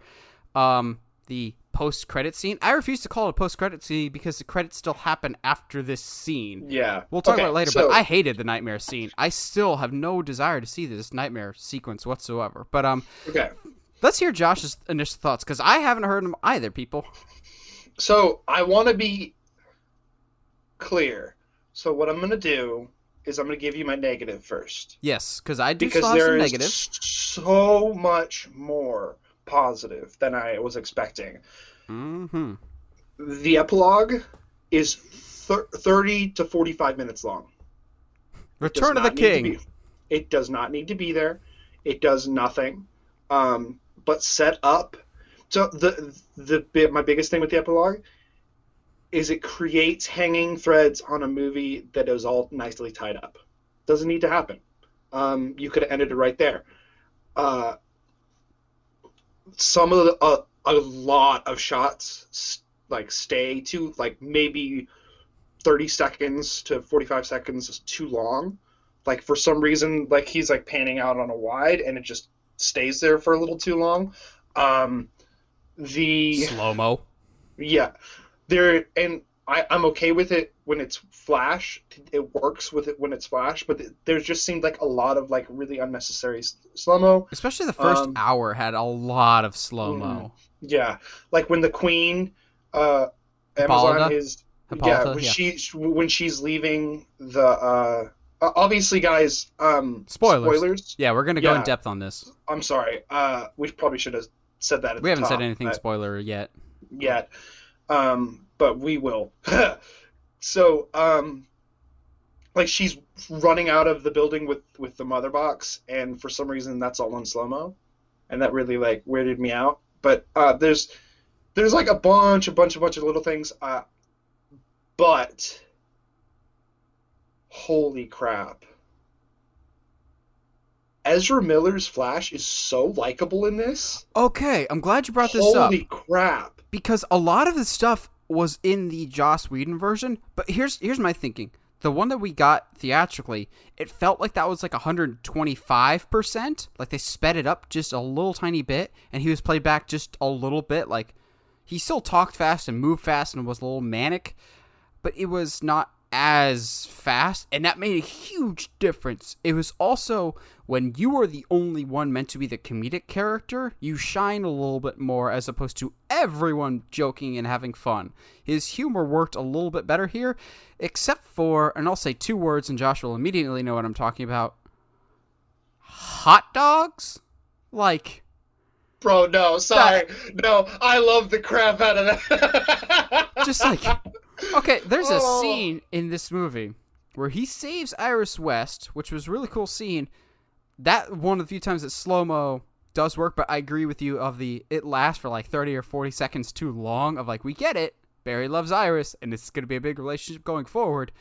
um, the post credit scene. I refuse to call it a post credit scene because the credits still happen after this scene. yeah. We'll talk Okay, about it later, so- but I hated the nightmare scene. I still have no desire to see this nightmare sequence whatsoever. But um, okay. let's hear Josh's initial thoughts because I haven't heard them either. People, So I want to be clear. So what I'm gonna do is I'm gonna give you my negative first yes, because I do because have some there is negatives. so much more positive than I was expecting. Mm-hmm. The epilogue is thir- 30 to 45 minutes long. Return of the to King. be- it does not need to be there. It does nothing, um, but set up. So the the my biggest thing with the epilogue is it creates hanging threads on a movie that is all nicely tied up. Doesn't need to happen. Um, you could have ended it right there. Uh, some of the uh, a lot of shots like stay to like maybe 30 seconds to 45 seconds is too long like for some reason like he's like panning out on a wide and it just stays there for a little too long um the Slow mo. yeah there and I, i'm okay with it when it's flash it works with it when it's flash but there just seemed like a lot of like really unnecessary slow mo Especially the first Um, hour had a lot of slow mo. Yeah, like when the queen, uh, Amazon Hippolyta? is Hippolyta, yeah, when yeah. she when she's leaving the uh obviously guys um Spoilers. spoilers Yeah, we're gonna go in depth on this. I'm sorry. Uh we probably should have said that at We haven't said anything spoiler yet. yet. Um, but we will. so, um, like she's running out of the building with with the mother box, and for some reason that's all in slow mo, and that really like weirded me out. But uh, there's there's like a bunch, a bunch, a bunch of little things. Uh, but holy crap. Ezra Miller's Flash is so likable in this. Okay, I'm glad you brought this up. Holy crap. Because a lot of the stuff was in the Joss Whedon version. But here's here's my thinking: the one that we got theatrically, it felt like that was like 125 percent. Like they sped it up just a little tiny bit, and he was played back just a little bit. Like he still talked fast and moved fast and was a little manic, but it was not as fast, and that made a huge difference. It was also when you are the only one meant to be the comedic character, you shine a little bit more as opposed to everyone joking and having fun. His humor worked a little bit better here, except for, and I'll say two words, and Josh will immediately know what I'm talking about hot dogs? Like. Bro, no, sorry. No, I love the crap out of that. just like okay there's a Oh. scene in this movie where he saves iris west which was a really cool scene that one of the few times that slow-mo does work but i agree with you of the it lasts for like 30 or 40 seconds too long of like we get it barry loves iris and it's going to be a big relationship going forward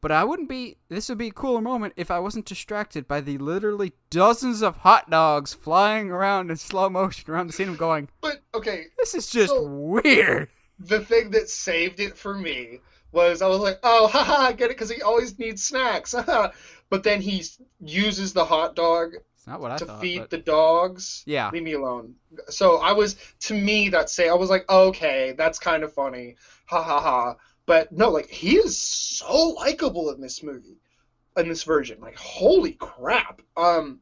but i wouldn't be this would be a cooler moment if i wasn't distracted by the literally dozens of hot dogs flying around in slow motion around the scene of going but okay, this is just So- weird the thing that saved it for me was I was like, oh, haha, I get it because he always needs snacks. but then he uses the hot dog not what i to thought feed but- the dogs. yeah Leave me alone. So I was, to me, that say I was like, okay, that's kind of funny, ha ha ha. But no, like he is so likable in this movie, in this version. Like holy crap. Um,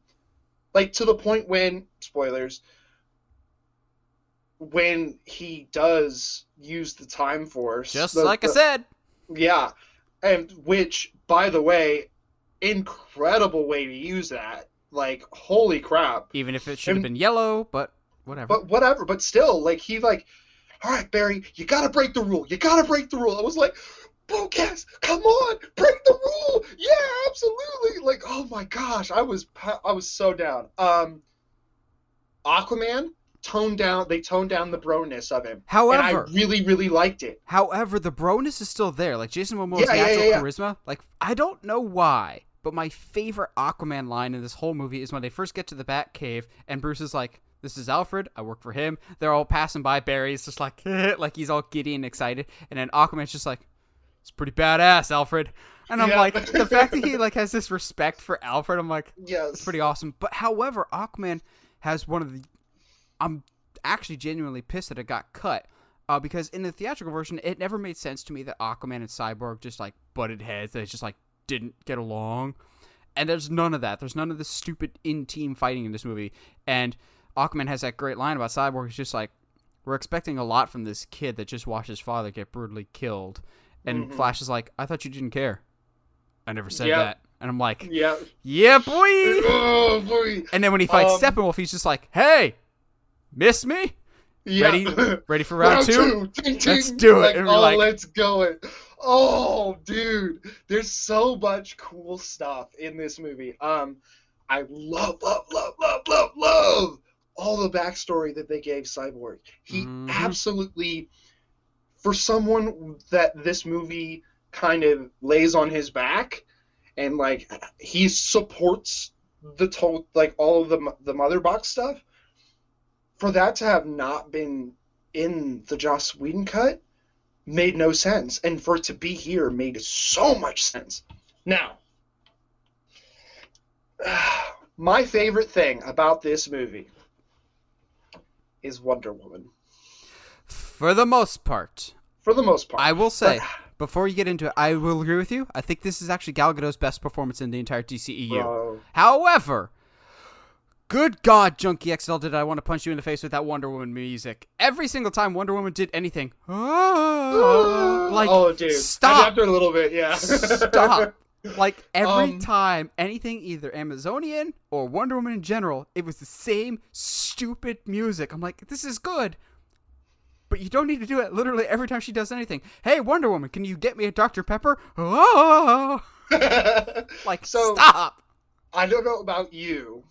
like to the point when spoilers, when he does use the time force, Just the- like I said. yeah, and which, by the way, incredible way to use that. Like holy crap. Even if it should have been yellow, but whatever. But whatever. But still, like he like, all right, Barry, you gotta break the rule. You gotta break the rule. I was like, Bocas, come on, break the rule. Yeah, absolutely. Like, oh my gosh, I was I was so down. Um, Aquaman toned down. They toned down the broness of him, and I really really liked it. however, the broness is still there. Like Jason Momoa's yeah, natural yeah, yeah. charisma. Like I don't know why, but my favorite Aquaman line in this whole movie is when they first get to the Bat Cave and Bruce is like, "This is Alfred. I work for him." They're all passing by. Barry's just like, like he's all giddy and excited, and then Aquaman's just like, "It's pretty badass, Alfred." And I'm Yeah. like, the fact that he like has this respect for Alfred, I'm like, Yes. It's pretty awesome. But however, Aquaman has one of the. I'm actually genuinely pissed that it got cut. Uh, because in the theatrical version, it never made sense to me that Aquaman and Cyborg just like butted heads. They just like didn't get along. And there's none of that. There's none of this stupid in team fighting in this movie. And Aquaman has that great line about Cyborg. He's just like, we're expecting a lot from this kid that just watched his father get brutally killed. And Mhm. Flash is like, I thought you didn't care. I never said Yep. that. And I'm like, Yeah. yeah, boy. Oh boy. And then when he fights Um, Steppenwolf, he's just like, "Hey, miss me? Yeah. Ready? Ready for round, two? Ting, Let's do it. Like, And we're oh, like- let's go it. Oh, dude, there's so much cool stuff in this movie. Um, I love, love, love, love, love, love all the backstory that they gave Cyborg. He Mhm. absolutely, for someone that this movie kind of lays on his back, and like he supports the to- like all of the the mother box stuff. For that to have not been in the Joss Whedon cut made no sense, and for it to be here made so much sense. Now, my favorite thing about this movie is Wonder Woman, For the most part, for the most part. I will say But- before you get into it, I will agree with you. I think this is actually Gal Gadot's best performance in the entire DCEU. Bro, However, Good God, Junkie XL, did I want to punch you in the face with that Wonder Woman music? Every single time Wonder Woman did anything, like oh, dude. stop. After a little bit, yeah. stop. Like every Um, time anything either Amazonian or Wonder Woman in general, it was the same stupid music. I'm like, this is good. But you don't need to do it literally every time she does anything. Hey, Wonder Woman, can you get me a Dr. Pepper? Oh, like So- stop. I don't know about you,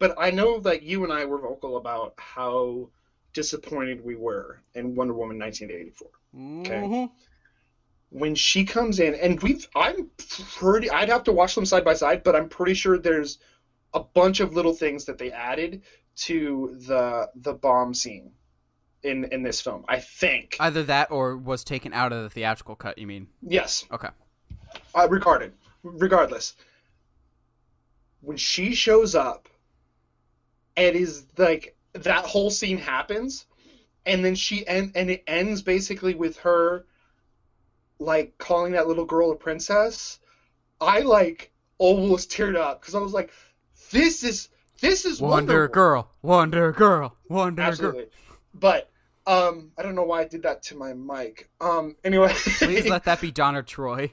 but I know that you and I were vocal about how disappointed we were in Wonder Woman 1984. Mhm. When she comes in, and we've, I'm pretty, I'd have to watch them side by side, but I'm pretty sure there's a bunch of little things that they added to the the bomb scene in in this film. I think. Either that or was taken out of the theatrical cut. You mean? yes. Okay. uh, regarded regardless when she shows up it is like that whole scene happens and then she end and it ends basically with her like calling that little girl a princess. I like almost teared up because i was like this is this is Wonder Wonder Girl, Wonder Girl, Wonder Girl. absolutely. But um i don't know why i did that to my mic. Um anyway. Please let that be Donna Troy.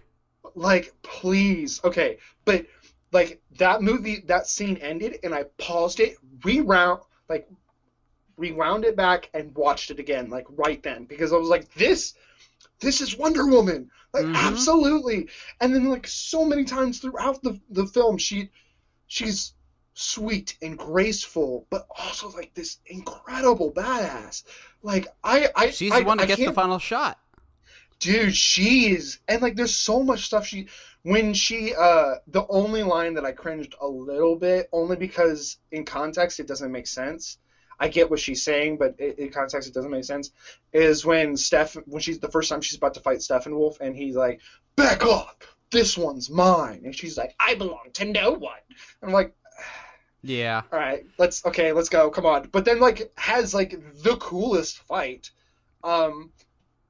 like please. Okay but like that movie that scene ended and i paused it rewound like rewound it back and watched it again like right then because i was like this this is wonder woman like Mhm. absolutely and then like so many times throughout the the film she she's sweet and graceful but also like this incredible badass like i i She's I, the one I that gets the final shot. dude she is and like there's so much stuff she when she uh the only line that i cringed a little bit only because in context it doesn't make sense. I get what she's saying but i in context it doesn't make sense is when steph when she's the first time she's about to fight steppenwolf and he's like back off! This one's mine! And she's like i belong to no one! I'm like Yeah. all right let's okay let's go come on. But then like has like the coolest fight. Um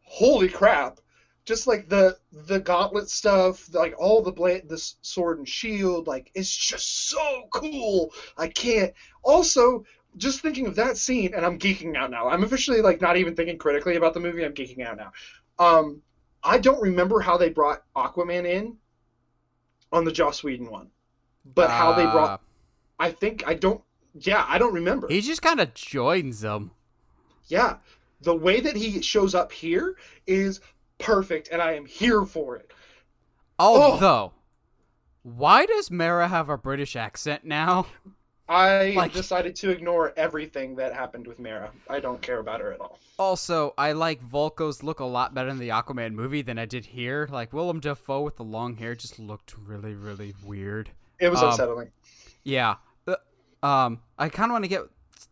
holy crap just like the the gauntlet stuff like all the blade the sword and shield like it's just so cool i can't also just thinking of that scene and i'm geeking out now i'm officially like not even thinking critically about the movie i'm geeking out now um i don't remember how they brought aquaman in on the joss whedon one but how they brought Uh, I think I don't. Yeah, I don't remember. He just kind of joins them. Yeah, the way that he shows up here is perfect, and I am here for it. Although, why does Mera have a British accent now? I Like- decided to ignore everything that happened with Mera. I don't care about her at all. Also, I like Vulko's look a lot better in the Aquaman movie than I did here. Like Willem Dafoe with the long hair just looked really, really weird. It was Um, upsetting. Yeah. Uh, Um, I kind of want to get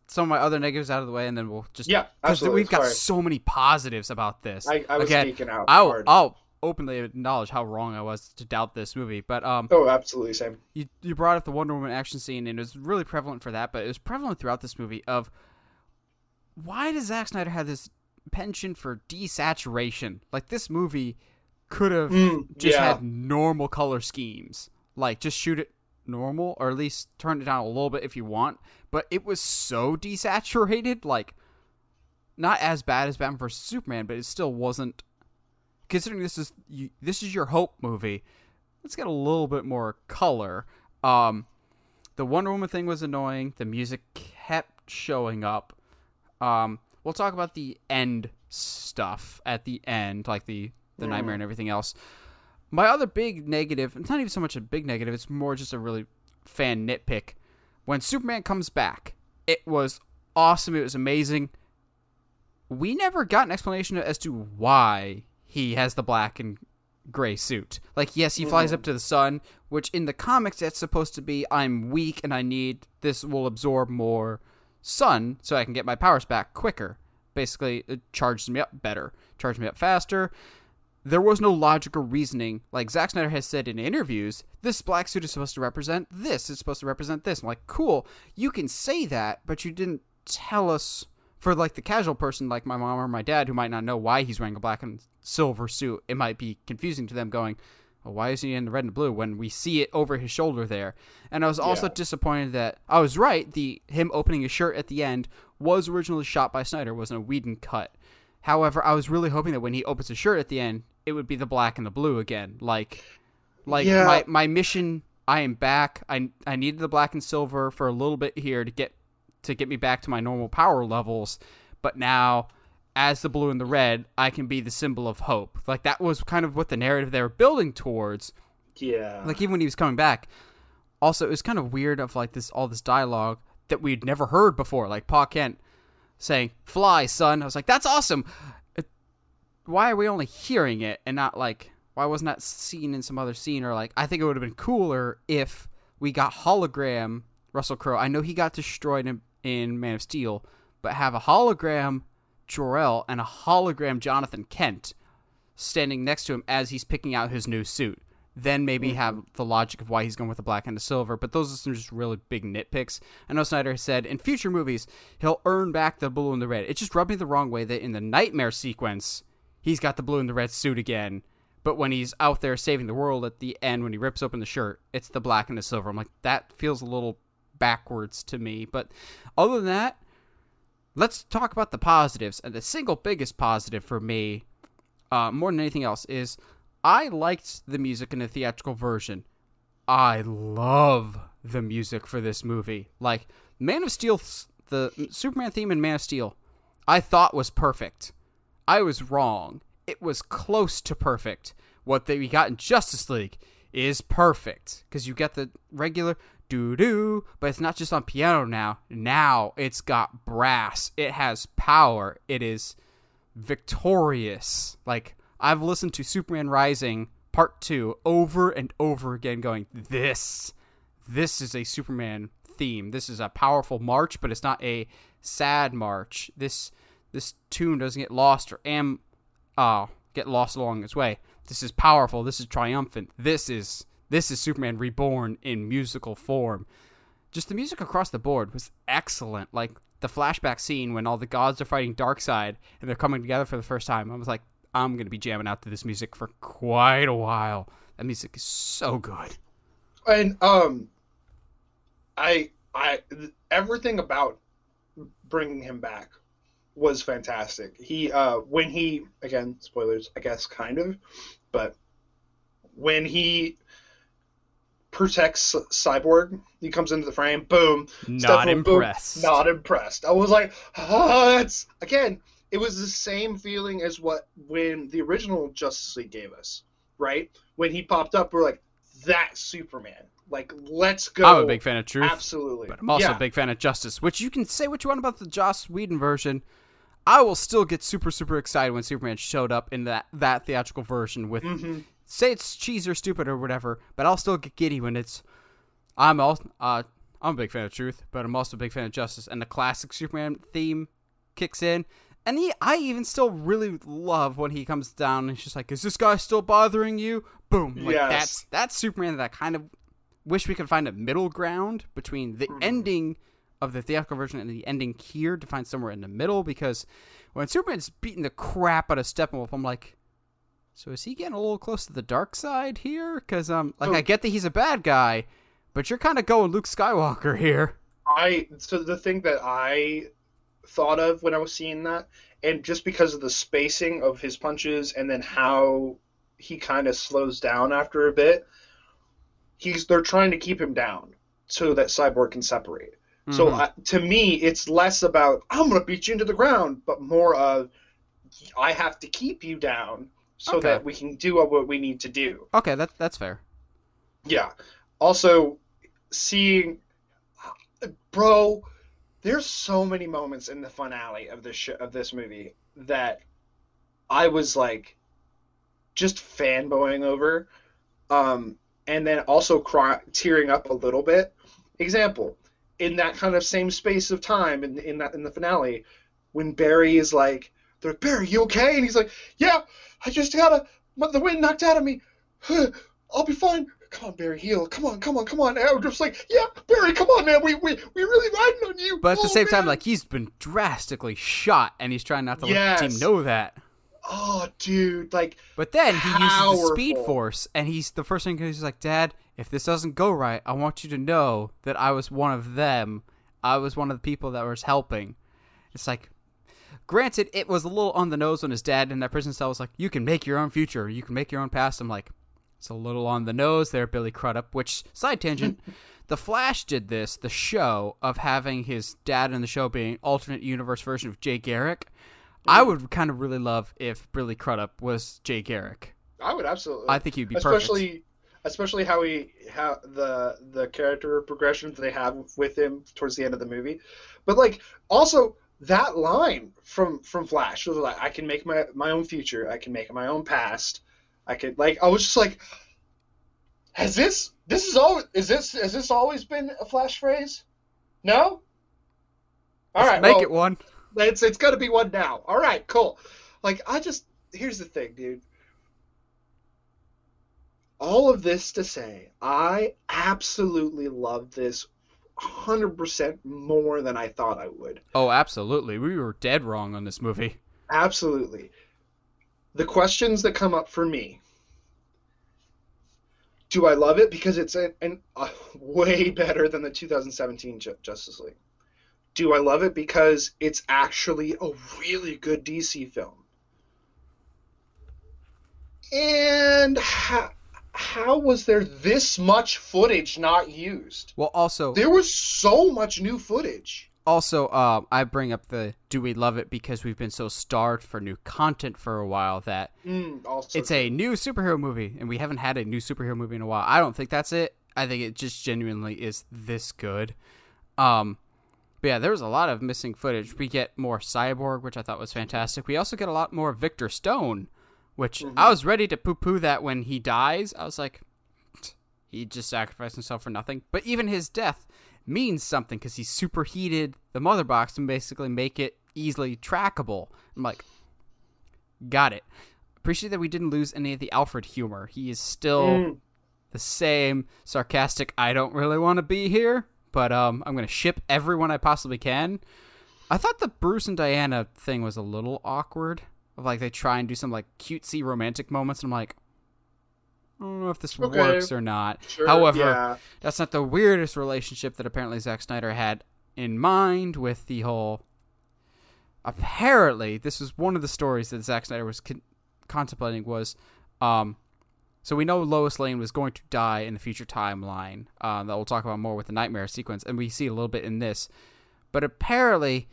some of my other negatives out of the way, and then we'll just Yeah, because we've got Sorry. so many positives about this. I, I was Again, geeking out I'll hard. I'll openly acknowledge how wrong I was to doubt this movie, but um, oh, absolutely same. you you brought up the Wonder Woman action scene, and it was really prevalent for that, but it was prevalent throughout this movie of why does Zack Snyder have this penchant for desaturation? Like this movie could have Mm, just yeah. had normal color schemes, like just shoot it normal, or at least turn it down a little bit if you want. But it was so desaturated, like not as bad as Batman vs Superman, but it still wasn't. Considering this is you, this is your hope movie, let's get a little bit more color. Um, the Wonder Woman thing was annoying. The music kept showing up. Um, we'll talk about the end stuff at the end, like the the nightmare and everything else. My other big negative, it's not even so much a big negative, it's more just a really fan nitpick. When Superman comes back, it was awesome. It was amazing. We never got an explanation as to why he has the black and gray suit. Like, yes, he flies up to the sun, which in the comics that's supposed to be I'm weak and I need this will absorb more sun so I can get my powers back quicker. Basically, it charges me up better, charges me up faster. There was no logical reasoning. Like Zack Snyder has said in interviews, this black suit is supposed to represent this. It's supposed to represent this. I'm like, cool. You can say that, but you didn't tell us for like the casual person like my mom or my dad who might not know why he's wearing a black and silver suit. It might be confusing to them going, well, why is he in the red and blue when we see it over his shoulder there? And I was also Yeah. disappointed that I was right. The him opening his shirt at the end was originally shot by Snyder, wasn't a Whedon cut. However, I was really hoping that when he opens his shirt at the end, it would be the black and the blue again. Like, like Yeah. my my mission. I am back. I I needed the black and silver for a little bit here to get to get me back to my normal power levels, but now as the blue and the red, I can be the symbol of hope. Like that was kind of what the narrative they were building towards. Yeah. Like even when he was coming back. Also, it was kind of weird of like this all this dialogue that we'd never heard before. Like Pa Kent saying "Fly, son." I was like, "That's awesome." Why are we only hearing it and not like why wasn't that seen in some other scene or like I think it would have been cooler if we got hologram Russell Crowe. I know he got destroyed in, in Man of Steel, but have a hologram Jor-El and a hologram Jonathan Kent standing next to him as he's picking out his new suit. Then maybe mm-hmm. have the logic of why he's going with the black and the silver. But those are some just really big nitpicks. I know Snyder said in future movies he'll earn back the blue and the red. It just rubbed me the wrong way that in the nightmare sequence he's got the blue and the red suit again. But when he's out there saving the world at the end, when he rips open the shirt, it's the black and the silver. I'm like, that feels a little backwards to me. But other than that, let's talk about the positives. And the single biggest positive for me, uh, more than anything else, is I liked the music in the theatrical version. I love the music for this movie. Like Man of Steel, the Superman theme in Man of Steel, I thought was perfect. I was wrong. It was close to perfect. What they we got in Justice League is perfect because you get the regular doo doo, but it's not just on piano now. Now it's got brass. It has power. It is victorious. Like I've listened to Superman Rising Part 2 over and over again going this this is a Superman theme. This is a powerful march, but it's not a sad march. This this tune doesn't get lost or am uh get lost along its way. This is powerful. This is triumphant. This is this is Superman reborn in musical form. Just the music across the board was excellent. Like the flashback scene when all the gods are fighting Darkseid and they're coming together for the first time. I was like, I'm gonna be jamming out to this music for quite a while. That music is so good. and um i i everything about bringing him back was fantastic he uh when he again spoilers i guess kind of but when he protects cyborg he comes into the frame boom Not Steppenwolf, boom, impressed. not impressed i was like ah, that's again it was the same feeling as what when the original justice league gave us right when he popped up we're like that superman like let's go I'm a big fan of Truth. Absolutely. But I'm also yeah. a big fan of Justice, which you can say what you want about the Joss Whedon version. I will still get super super excited when Superman showed up in that that theatrical version with Mm-hmm. say it's cheese or stupid or whatever, but I'll still get giddy when it's I'm also uh I'm a big fan of Truth, but I'm also a big fan of Justice and the classic Superman theme kicks in. And he, I even still really love when he comes down and he's just like, "Is this guy still bothering you?" Boom! Like Yes. that's that's Superman that I kind of wish we could find a middle ground between the ending of the theatrical version and the ending here to find somewhere in the middle because when Superman's beating the crap out of Steppenwolf, I'm like, so is he getting a little close to the dark side here? Because um, like I get that he's a bad guy, but you're kind of going Luke Skywalker here. I so the thing that I thought of when I was seeing that, and just because of the spacing of his punches and then how he kind of slows down after a bit, he's they're trying to keep him down so that Cyborg can separate. So. I, to me, it's less about I'm gonna beat you into the ground, but more of I have to keep you down so Okay. that we can do what we need to do. okay, that that's fair. Yeah. Also, seeing, bro, there's so many moments in the finale of this sh- of this movie that I was like, just fanboying over, um, and then also cry- tearing up a little bit. Example, in that kind of same space of time in in that in the finale, when Barry is like, "They're like, Barry, you okay?" And he's like, "Yeah, I just got a the wind knocked out of me. I'll be fine." Come on, Barry, heal. Come on, come on, come on. And I'm just like, yeah, Barry, come on, man. We we we really riding on you. But at the Oh, same time, like he's been drastically shot, and he's trying not to let the team know that. Oh, dude, like But then he uses the Speed Force, and he's the first thing he's like, "Dad, if this doesn't go right, I want you to know that I was one of them. I was one of the people that was helping." It's like, granted, it was a little on the nose when his dad in that prison cell was like, "You can make your own future. You can make your own past." I'm like, it's a little on the nose there, Billy Crudup. Which side tangent, the Flash did this, the show of having his dad in the show being alternate universe version of Jay Garrick. I would kind of really love if Billy Crudup was Jay Garrick. I would absolutely. I think he'd be perfect. especially especially how he how the the character progression they have with him towards the end of the movie but like also that line from from flash was like i can make my my own future i can make my own past i could like i was just like has this this is all is this has this always been a flash phrase no all Let's right make well, it one. It's it's gonna be one now. All right, cool. Like I just here's the thing, dude. All of this to say, I absolutely love this 100% more than I thought I would. Oh, absolutely. We were dead wrong on this movie. Absolutely. The questions that come up for me. Do I love it because it's an, an, uh, way better than the 2017 Ju- Justice League? Do I love it because it's actually a really good DC film? And how, how was there this much footage not used? Well, also, There was so much new footage. also, um, I bring up the do we love it because we've been so starved for new content for a while that Mm, also, it's a new superhero movie, and we haven't had a new superhero movie in a while. I don't think that's it. I think it just genuinely is this good. Um, but yeah, there was a lot of missing footage. We get more Cyborg, which I thought was fantastic. We also get a lot more Victor Stone, which I was ready to poo-poo that when he dies. I was like, he just sacrificed himself for nothing. But even his death means something because he superheated the mother box to basically make it easily trackable. I'm like, got it. Appreciate that we didn't lose any of the Alfred humor. He is still Mm. the same sarcastic. I don't really want to be here, but um, I'm gonna ship everyone I possibly can. I thought the Bruce and Diana thing was a little awkward. Of like they try and do some like cutesy romantic moments, and I'm like, I don't know if this Okay. works or not. Sure, However, yeah. that's not the weirdest relationship that apparently Zack Snyder had in mind with the whole. Apparently, this was one of the stories that Zack Snyder was con- contemplating was, um, so we know Lois Lane was going to die in the future timeline. Um, that we'll talk about more with the nightmare sequence, and we see a little bit in this. But apparently,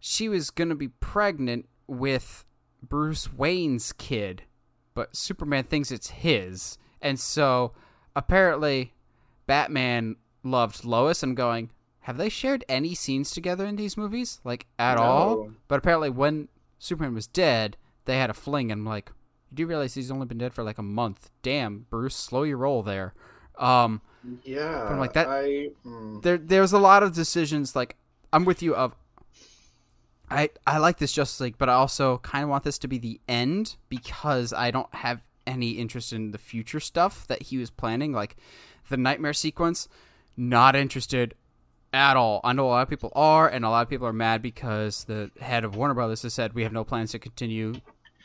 she was going to be pregnant with Bruce Wayne's kid, but Superman thinks it's his, and so apparently, Batman loved Lois. I'm going. Have they shared any scenes together in these movies, like at all? But apparently, when Superman was dead, they had a fling. And I'm like, you do realize he's only been dead for like a month? Damn, Bruce, slow your roll there. Um, Yeah, I'm like, that- I, mm. there there's a lot of decisions like I'm with you of I I like this Justice League, but I also kind of want this to be the end because I don't have any interest in the future stuff that he was planning, like the nightmare sequence. Not interested at all. I know a lot of people are, and a lot of people are mad because the head of Warner Brothers has said we have no plans to continue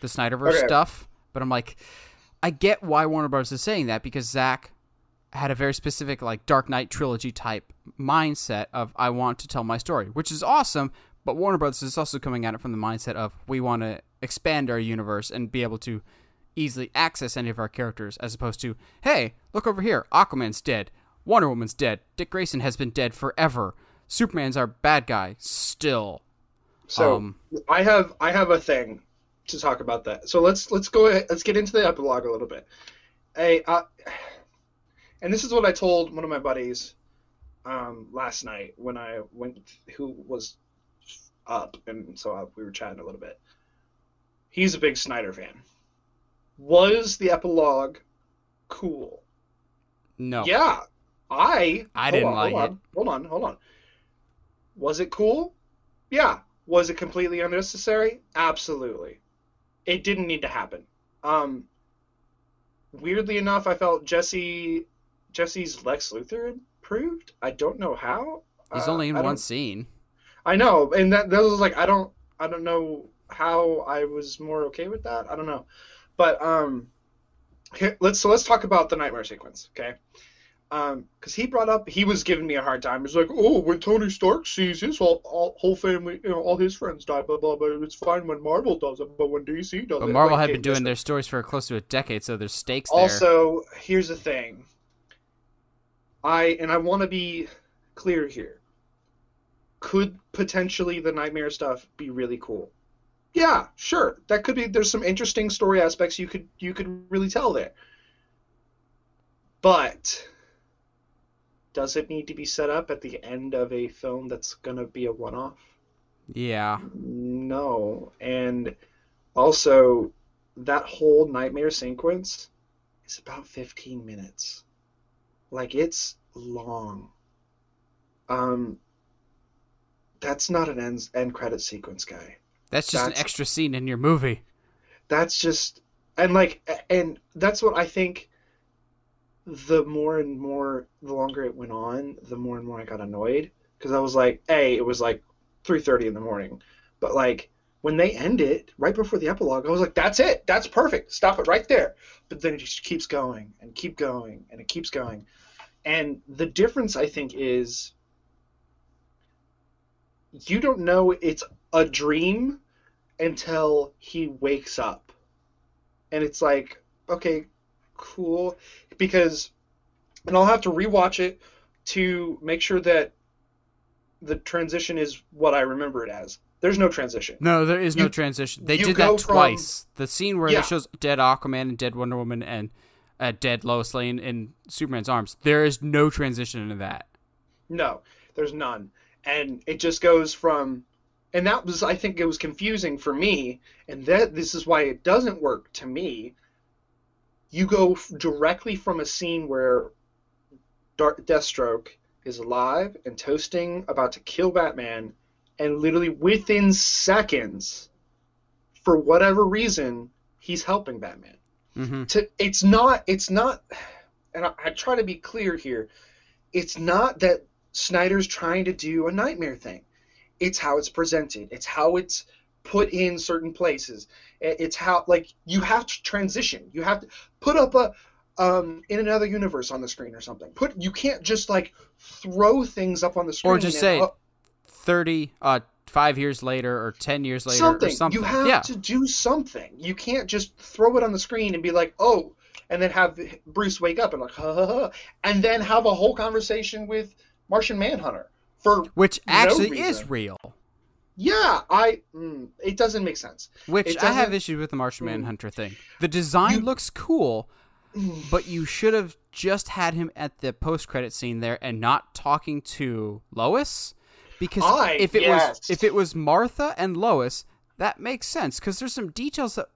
the Snyderverse Okay. stuff. But I'm like, I get why Warner Bros. is saying that because Zack had a very specific like Dark Knight trilogy type mindset of I want to tell my story, which is awesome. But Warner Brothers is also coming at it from the mindset of we want to expand our universe and be able to easily access any of our characters, as opposed to hey, look over here, Aquaman's dead, Wonder Woman's dead, Dick Grayson has been dead forever, Superman's our bad guy still. So Um, I have I have a thing to talk about that. So let's let's go ahead, let's get into the epilogue a little bit. Hey, uh, and this is what I told one of my buddies um, last night when I went, who was up, and so uh, we were chatting a little bit. He's a big Snyder fan. Was the epilogue cool? No, Yeah, I. I didn't on, like hold it. on, Hold on, hold on. Was it cool? Yeah. Was it completely unnecessary? Absolutely. It didn't need to happen. Um, weirdly enough, I felt Jesse Jesse's Lex Luthor improved. I don't know how. he's Uh, only in I one don't- scene. I know, and that that was like I don't I don't know how I was more okay with that. I don't know, but um, here, let's so let's talk about the nightmare sequence, okay? Um, because he brought up he was giving me a hard time. He's like, oh, when Tony Stark sees his whole, all, whole family, you know, all his friends die, blah blah blah. It's fine when Marvel does it, but when DC does it." But it, Marvel like, had been doing their stories for close to a decade, so there's stakes there. Also, here's the thing. I and I want to be clear here. Could potentially the nightmare stuff be really cool? Yeah, sure. That could be. There's some interesting story aspects you could you could really tell there. But does it need to be set up at the end of a film that's gonna be a one-off? yeah. No. And also, that whole nightmare sequence is about 15 minutes. Like, it's long. Um, that's not an end, end credit sequence, guy. That's just an extra scene in your movie. That's just, and like, and that's what I think. The more and more, the longer it went on, the more and more I got annoyed because I was like, a, it was like 3:30 in the morning, but like when they end it right before the epilogue, I was like, that's it, that's perfect, stop it right there. But then it just keeps going and keep going and it keeps going, and the difference I think is you don't know it's a dream until he wakes up. And it's like, okay, cool. Because, and I'll have to rewatch it to make sure that the transition is what I remember it as. There's no transition. No, there is no transition. They did that from- twice. The scene where Yeah. it shows dead Aquaman and dead Wonder Woman and uh, dead Lois Lane in Superman's arms. There is no transition into that. No, there's none. And it just goes from and that was I think it was confusing for me and that this is why it doesn't work to me. You go f- directly from a scene where Deathstroke is alive and toasting about to kill Batman and literally within seconds for whatever reason he's helping Batman. Hmm to it's not it's not and I, I try to be clear here it's not that snyder's trying to do a nightmare thing. It's how it's presented. It's how it's put in certain places it's how like you have to transition you have to put up a um in another universe on the screen or something put you can't just like throw things up on the screen Or just and, say oh, thirty, uh, five years later or ten years later something. or something. You have yeah. to do something. You can't just throw it on the screen and be like, oh, and then have Bruce wake up and like, ha ha ha, and then have a whole conversation with Martian Manhunter. For Which no actually is real. Yeah, I mm, it doesn't make sense. Which I have issues with the Martian Mm. Manhunter thing. The design You- looks cool, but you should have just had him at the post-credit scene there and not talking to Lois, because I- if it yes. was if it was Martha and Lois, that makes sense because there's some details that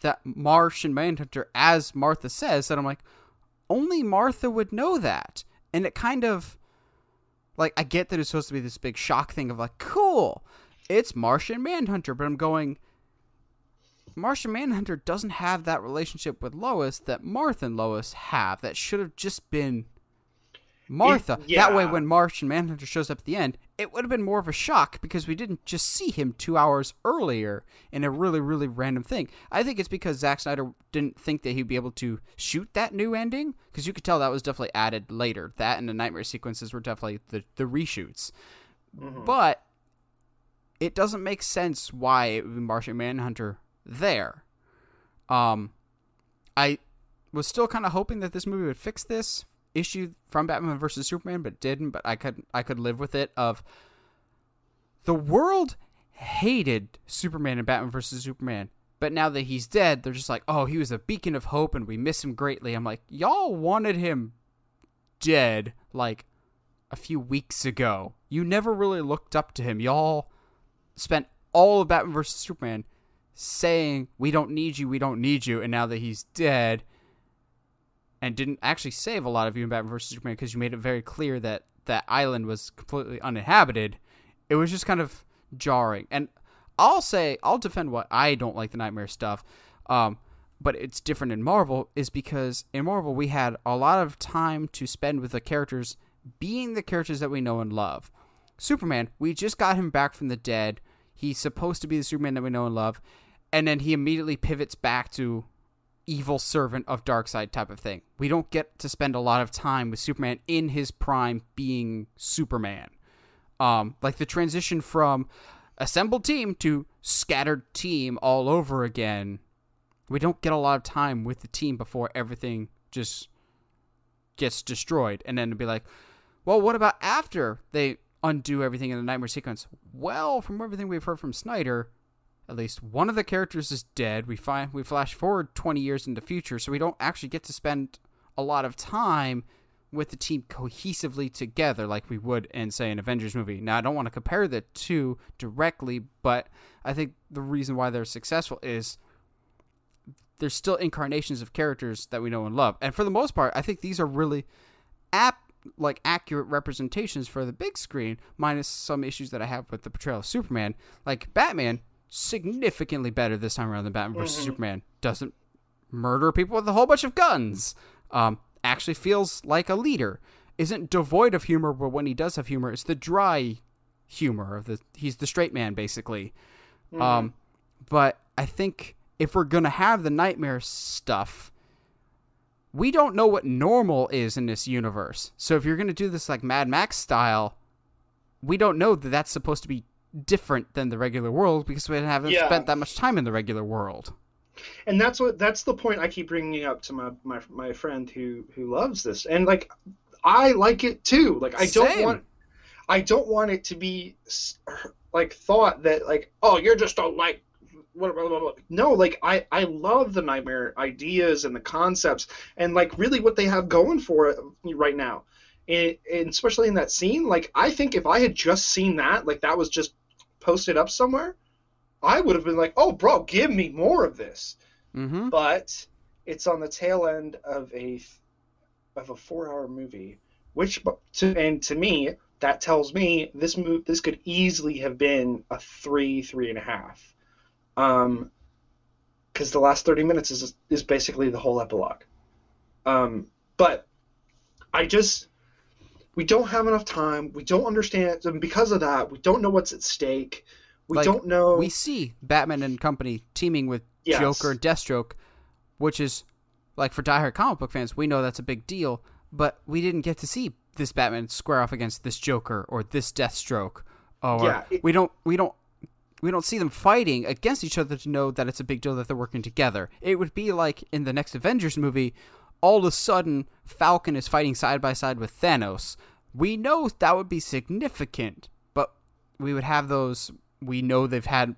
that Martian Manhunter, as Martha says, that I'm like, only Martha would know that, and it kind of like I get that it's supposed to be this big shock thing of like, cool, it's Martian Manhunter, but I'm going. Martian Manhunter doesn't have that relationship with Lois that Martha and Lois have. That should have just been Martha. That way, yeah. when Martian Manhunter shows up at the end, it would have been more of a shock because we didn't just see him two hours earlier in a really, really random thing. I think it's because Zack Snyder didn't think that he'd be able to shoot that new ending because you could tell that was definitely added later. That and the nightmare sequences were definitely the, the reshoots. Mm-hmm. But it doesn't make sense why it would be Martian Manhunter there. Um, I was still kind of hoping that this movie would fix this issue from Batman versus Superman, but didn't. But I could I could live with it. Of the world hated Superman and Batman versus Superman, but now that he's dead, they're just like, oh, he was a beacon of hope, and we miss him greatly. I'm like, y'all wanted him dead like a few weeks ago. You never really looked up to him. Y'all spent all of Batman vs Superman saying, "We don't need you, we don't need you," and now that he's dead, and didn't actually save a lot of you in Batman vs Superman because you made it very clear that that island was completely uninhabited. It was just kind of jarring, and I'll say I'll defend what I don't like the nightmare stuff. Um, but it's different in Marvel is because in Marvel we had a lot of time to spend with the characters being the characters that we know and love. Superman, we just got him back from the dead. He's supposed to be the Superman that we know and love, and then he immediately pivots back to evil servant of Darkseid type of thing. We don't get to spend a lot of time with Superman in his prime being Superman. Um, like the transition from assembled team to scattered team all over again. We don't get a lot of time with the team before everything just gets destroyed, and then to be like, well, what about after they undo everything in the nightmare sequence? Well, from everything we've heard from Snyder, at least one of the characters is dead. We find we flash forward 20 years into the future, so we don't actually get to spend a lot of time with the team cohesively together like we would in say an Avengers movie. Now I don't want to compare the two directly, but I think the reason why they're successful is there's still incarnations of characters that we know and love. And for the most part, I think these are really apt like accurate representations for the big screen minus some issues that I have with the portrayal of Superman. Like Batman significantly better this time around than Batman versus Mhm. Superman. Doesn't murder people with a whole bunch of guns. Um, actually feels like a leader. Isn't devoid of humor, but when he does have humor, it's the dry humor of the. He's the straight man, basically. Mhm. Um, but I think if we're gonna have the nightmare stuff, we don't know what normal is in this universe. So if you're gonna do this like Mad Max style, we don't know that that's supposed to be different than the regular world because we haven't Yeah. spent that much time in the regular world. and that's what that's the point I keep bringing up to my my, my friend who who loves this, and like I like it too. Like I don't want I don't want it to be like thought that like oh you're just don't like. No, like I, I love the nightmare ideas and the concepts and like really what they have going for it right now, and, and especially in that scene. Like I think if I had just seen that, like that was just posted up somewhere, I would have been like, oh, bro, give me more of this Mm-hmm. but it's on the tail end of a of a four hour movie which to and to me that tells me this move this could easily have been a three three and a half um because the last 30 minutes is is basically the whole epilogue um but i just we don't have enough time we don't understand and because of that we don't know what's at stake we Like, don't know We see Batman and company teaming with Yes. Joker and Deathstroke, which is like for diehard comic book fans, we know that's a big deal. But we didn't get to see this Batman square off against this Joker or this Deathstroke, or Yeah, it- we don't we don't we don't see them fighting against each other to know that it's a big deal that they're working together. It would be like in the next Avengers movie, all of a sudden Falcon is fighting side by side with Thanos. We know that would be significant, but we would have those. We know they've had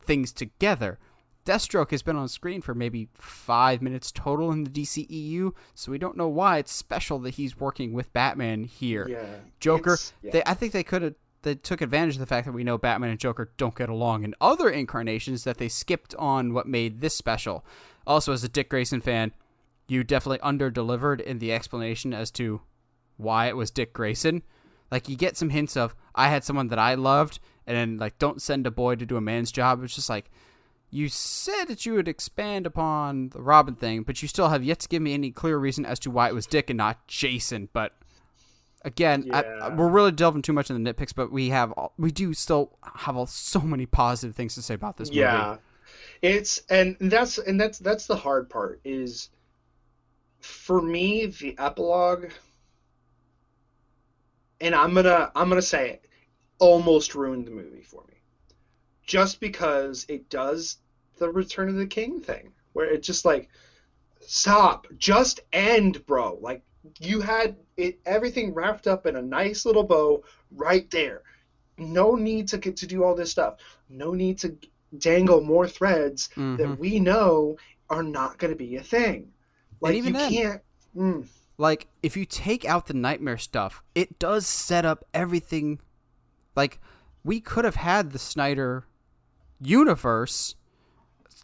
things together. Deathstroke has been on screen for maybe five minutes total in the DCEU, so we don't know why it's special that he's working with Batman here. yeah Joker, yeah. they I think they could have they took advantage of the fact that we know Batman and Joker don't get along in other incarnations that they skipped on what made this special. Also, as a Dick Grayson fan, you definitely under delivered in the explanation as to why it was Dick Grayson. Like you get some hints of I had someone that I loved, and then like don't send a boy to do a man's job. It's just like you said that you would expand upon the Robin thing, but you still have yet to give me any clear reason as to why it was Dick and not Jason. But again, I, we're really delving too much in the nitpicks, but we have all- we do still have all, so many positive things to say about this movie. yeah. It's and that's and that's that's the hard part is for me the epilogue and i'm gonna i'm gonna say it almost ruined the movie for me. Just because it does the return of the king thing where it's just like stop just end bro. Like you had it everything wrapped up in a nice little bow right there no need to get to do all this stuff no need to dangle more threads Mhm. that we know are not going to be a thing. Like even you then- can't. Mm, like if you take out the nightmare stuff, it does set up everything. Like we could have had the Snyder universe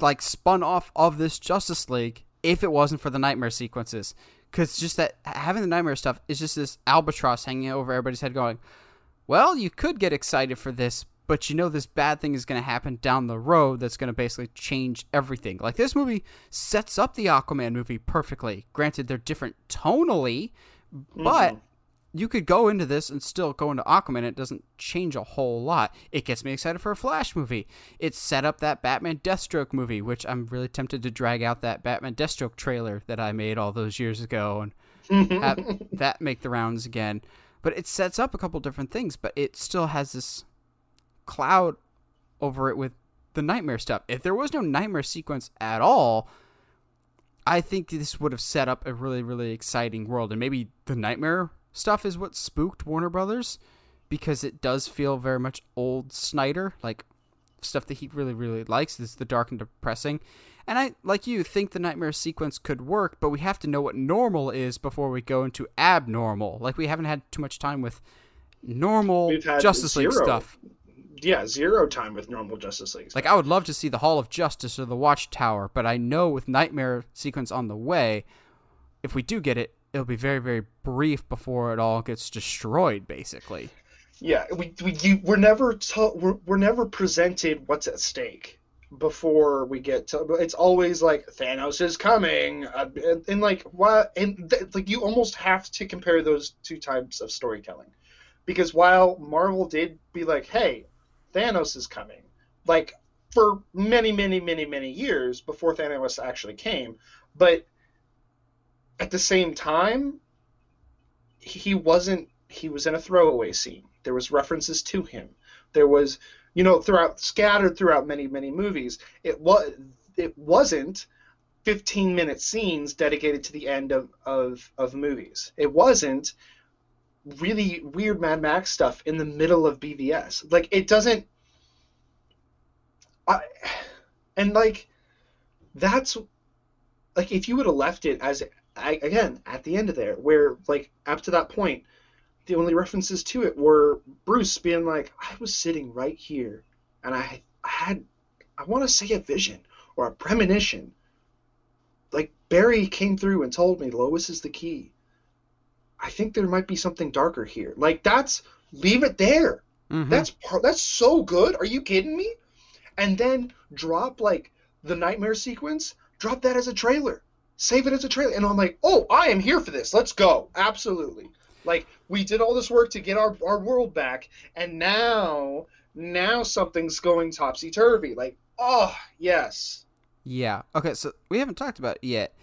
like spun off of this Justice League if it wasn't for the nightmare sequences. Because just that having the nightmare stuff is just this albatross hanging over everybody's head, going, "Well, you could get excited for this, but you know this bad thing is going to happen down the road that's going to basically change everything." Like this movie sets up the Aquaman movie perfectly. Granted, they're different tonally, but mm-hmm. You could go into this and still go into Aquaman. It doesn't change a whole lot. It gets me excited for a Flash movie. It set up that Batman Deathstroke movie, which I'm really tempted to drag out that Batman Deathstroke trailer that I made all those years ago and have that make the rounds again. But it sets up a couple different things, but it still has this cloud over it with the nightmare stuff. If there was no nightmare sequence at all, I think this would have set up a really, really exciting world. And maybe the nightmare stuff is what spooked Warner Brothers because it does feel very much old Snyder, like stuff that he really, really likes is the dark and depressing. And I, like you, think the nightmare sequence could work, but we have to know what normal is before we go into abnormal. Like we haven't had too much time with normal Justice League stuff yeah, zero time with normal Justice League. Like I would love to see the Hall of Justice or the Watchtower, but I know with Nightmare sequence on the way, if we do get it, it'll be very very brief before it all gets destroyed, basically. Yeah, we we you, we're never to, we're, we're never presented what's at stake before we get to. It's always like Thanos is coming, uh, and, and, like what and th- like you almost have to compare those two types of storytelling because while Marvel did be like, hey, Thanos is coming. Like for many, many, many, many years before Thanos actually came. But at the same time, he wasn't. He was in a throwaway scene. There was references to him. There was, you know, throughout scattered throughout many, many movies. It was. It wasn't 15 minute scenes dedicated to the end of, of, of movies. It wasn't really weird Mad Max stuff in the middle of BVS. Like it doesn't. I, and like, that's like if you would have left it as I, again at the end of there, where like up to that point, the only references to it were Bruce being like, "I was sitting right here, and I, I had, I want to say a vision or a premonition." Like Barry came through and told me Lois is the key I think there might be something darker here. Like that's leave it there. Mm-hmm. That's part, that's so good. Are you kidding me? And then drop like the nightmare sequence. Drop that as a trailer. Save it as a trailer. And I'm like, oh, I am here for this. Let's go. Absolutely. Like we did all this work to get our, our world back, and now now something's going topsy turvy. Like, oh yes. Yeah. Okay. So we haven't talked about it yet.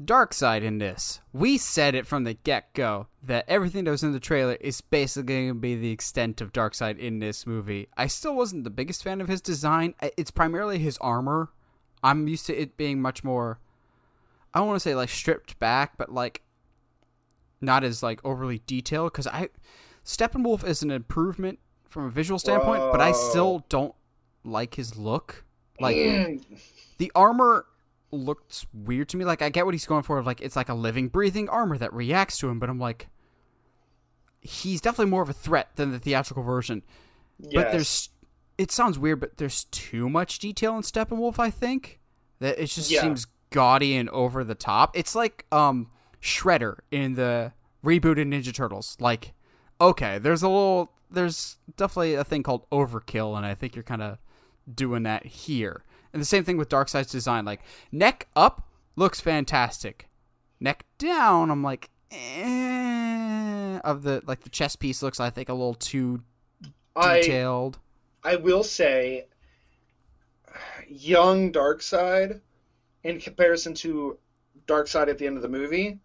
Darkseid in this. We said it from the get go that everything that was in the trailer is basically going to be the extent of Darkseid in this movie. I still wasn't the biggest fan of his design. It's primarily his armor. I'm used to it being much more. I don't want to say like stripped back, but like not as like overly detailed. Because I Steppenwolf is an improvement from a visual standpoint, Whoa. but I still don't like his look. Like the armor looks weird to me. Like I get what he's going for. Like it's like a living, breathing armor that reacts to him, but I'm like, he's definitely more of a threat than the theatrical version. Yes. But there's, it sounds weird, but there's too much detail in Steppenwolf. I think that it just yeah. seems gaudy and over the top. It's like um Shredder in the rebooted Ninja Turtles. Like, okay, there's a little, there's definitely a thing called overkill, and I think you're kind of doing that here. And the same thing with Darkseid's design. Like neck up looks fantastic. Neck down, I'm like, eh, of the like the chest piece looks I think a little too detailed. I, I will say, young Darkseid, in comparison to Darkseid at the end of the movie,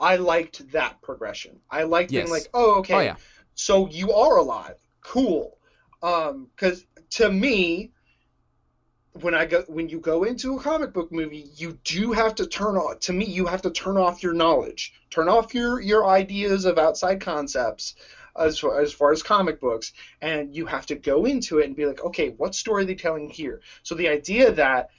I liked that progression. I liked yes. being like, oh okay, oh, yeah. so you are alive, cool. Um, because to me, when I go when you go into a comic book movie, you do have to turn off. To me, you have to turn off your knowledge, turn off your your ideas of outside concepts, as far, as far as comic books, and you have to go into it and be like, okay, what story are they telling here? So the idea that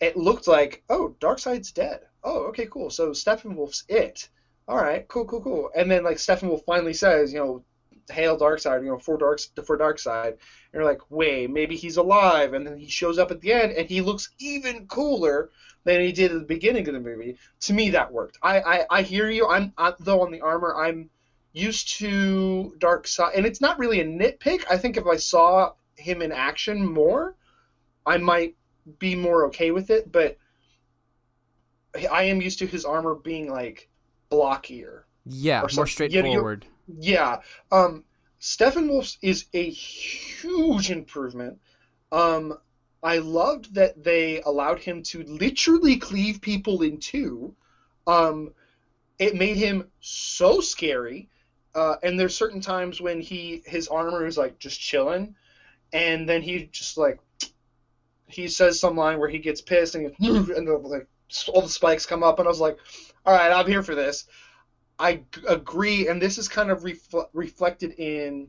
it looked like, oh, Darkseid's dead. Oh, okay, cool. So Steppenwolf's it. All right, cool, cool, cool. And then like Steppenwolf finally says, you know, hail Darkseid, you know, for dark for Darkseid. And you're like, wait, maybe he's alive, and then he shows up at the end, and he looks even cooler than he did at the beginning of the movie. To me, that worked. I I, I hear you. I'm I, though on the armor, I'm used to Darkseid, and it's not really a nitpick. I think if I saw him in action more, I might be more okay with it. But I am used to his armor being like blockier Yeah, more some- yeah, straightforward. Yeah. Um, Steppenwolf is a huge improvement. Um, I loved that they allowed him to literally cleave people in two. Um, it made him so scary. Uh, and there's certain times when he his armor is like just chilling, and then he just like he says some line where he gets pissed and he goes, and the, like all the spikes come up, and I was like, all right, I'm here for this. I g- agree, and this is kind of refl- reflected in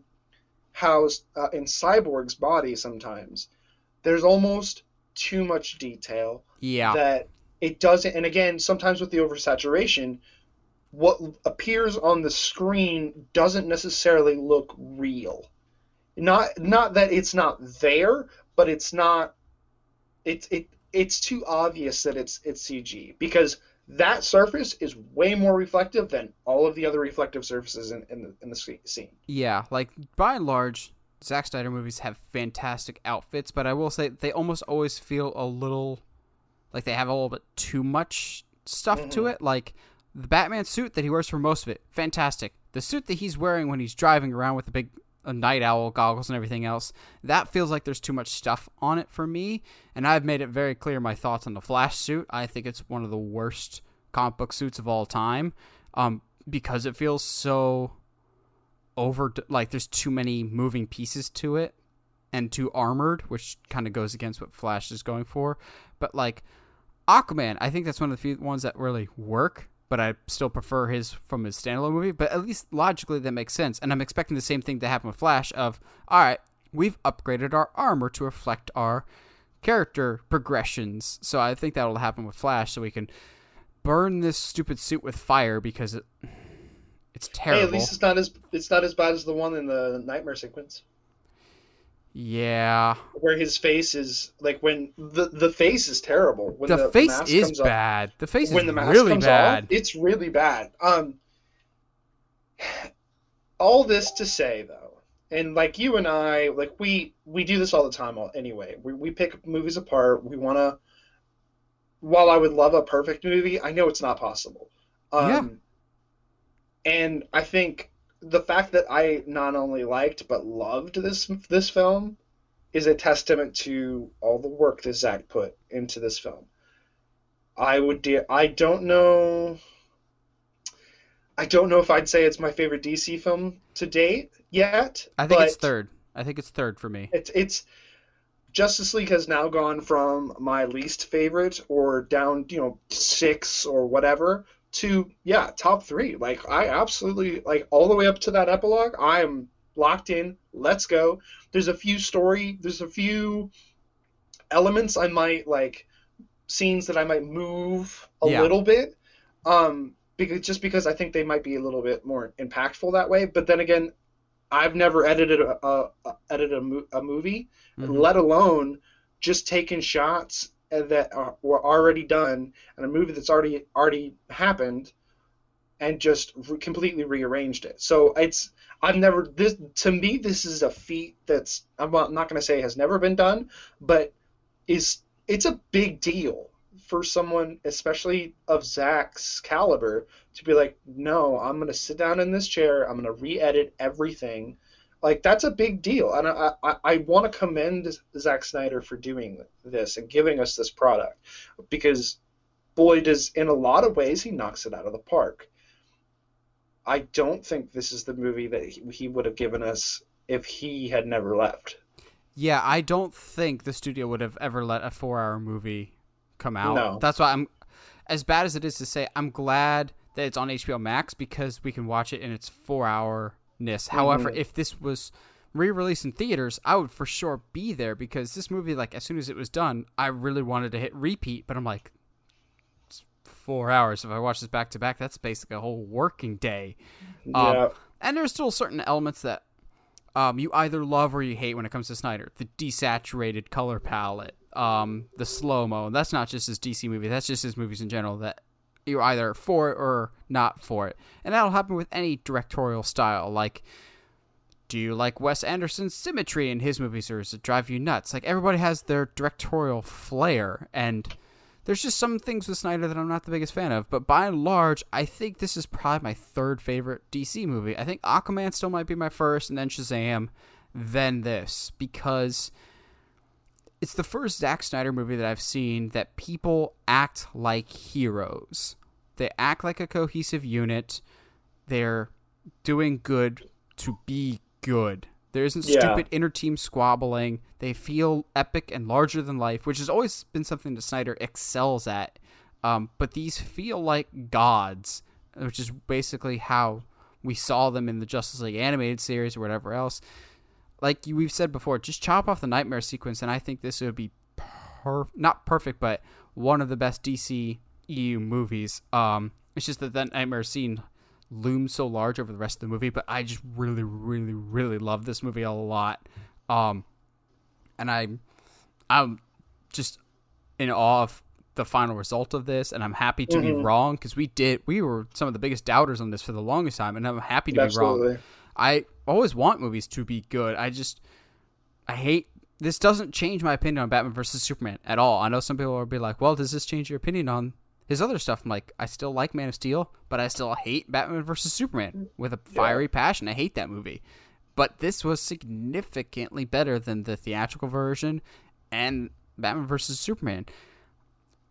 how uh, in Cyborg's body sometimes there's almost too much detail Yeah. that it doesn't. And again, sometimes with the oversaturation, what appears on the screen doesn't necessarily look real. Not not that it's not there, but it's not. It's it it's too obvious that it's it's CG because that surface is way more reflective than all of the other reflective surfaces in, in the in the scene. Yeah, like by and large, Zack Snyder movies have fantastic outfits, but I will say they almost always feel a little like they have a little bit too much stuff to mm-hmm. it. Like the Batman suit that he wears for most of it, fantastic. The suit that he's wearing when he's driving around with the big uh, night owl goggles and everything else, that feels like there's too much stuff on it for me. And I've made it very clear my thoughts on the Flash suit. I think it's one of the worst comic book suits of all time um, because it feels so over like there's too many moving pieces to it and too armored which kind of goes against what flash is going for but like aquaman i think that's one of the few ones that really work but i still prefer his from his standalone movie but at least logically that makes sense. And i'm expecting the same thing to happen with flash of all right we've upgraded our armor to reflect our character progressions. So i think that'll happen with flash so we can burn this stupid suit with fire because it it's terrible Hey, at least it's not as it's not as bad as the one in the nightmare sequence yeah where his face is like when the the face is terrible. When the, the, face is comes off- bad. The face when is the mask really comes bad. off, it's really bad. Um, all this to say though, and like you and I, like we we do this all the time. Anyway, we we pick movies apart. We want to. While I would love a perfect movie, I know it's not possible. Um, Yeah. And I think the fact that I not only liked but loved this this film is a testament to all the work that Zack put into this film. I would de- I don't know I don't know if I'd say it's my favorite DC film to date yet. I think it's third. I think it's third for me. It's it's Justice League has now gone from my least favorite or down, you know, six or whatever to yeah, top three. Like I absolutely like all the way up to that epilogue. I am locked in. Let's go. There's a few story. There's a few elements I might like scenes that I might move a Yeah. little bit. Um, because just because I think they might be a little bit more impactful that way. But then again, I've never edited a, a, a edited a, mo- a movie, Mhm. let alone just taking shots that are, were already done and a movie that's already already happened, and just re- completely rearranged it. So it's I've never this to me this is a feat that's I'm not, not going to say has never been done, but is it's a big deal for someone, especially of Zack's caliber, to be like, no, I'm gonna sit down in this chair, I'm gonna re-edit everything. Like that's a big deal, and I I, I want to commend Zack Snyder for doing this and giving us this product, because boy does in a lot of ways he knocks it out of the park. I don't think this is the movie that he, he would have given us if he had never left. Yeah, I don't think the studio would have ever let a four-hour movie come out. No. That's why I'm, as bad as it is to say, I'm glad that it's on HBO Max because we can watch it in its four-hourness. However, if this was re-released in theaters, I would for sure be there because this movie, like as soon as it was done, I really wanted to hit repeat, but I'm like, it's four hours. If I watch this back to back, that's basically a whole working day. Um, yeah, and there's still certain elements that um, you either love or you hate when it comes to Snyder. The desaturated color palette, um, the slow mo. That's not just his DC movie. That's just his movies in general. That you're either for it or not for it, and that'll happen with any directorial style. Like, do you like Wes Anderson's symmetry in his movies, or does it drive you nuts? Like everybody has their directorial flair, and there's just some things with Snyder that I'm not the biggest fan of. But by and large, I think this is probably my third favorite DC movie. I think Aquaman still might be my first, and then Shazam, then this because it's the first Zack Snyder movie that I've seen that people act like heroes. They act like a cohesive unit. They're doing good to be good. There isn't Yeah. stupid inter team squabbling. They feel epic and larger than life, which has always been something that Snyder excels at. Um, but these feel like gods, which is basically how we saw them in the Justice League animated series or whatever else. Like we've said before, just chop off the nightmare sequence, and I think this would be per- not perfect, but one of the best DC EU movies. Um, it's just that that nightmare scene looms so large over the rest of the movie, but I just really, really, really love this movie a lot. Um, and I, I'm just in awe of the final result of this, and I'm happy to be Mhm. wrong because we did we were some of the biggest doubters on this for the longest time, and I'm happy to be wrong. I always want movies to be good. I just I hate this doesn't change my opinion on Batman versus Superman at all. I know some people will be like, "Well, does this change your opinion on his other stuff?" I'm like, I still like Man of Steel, but I still hate Batman versus Superman with a fiery passion. I hate that movie. But this was significantly better than the theatrical version and Batman versus Superman.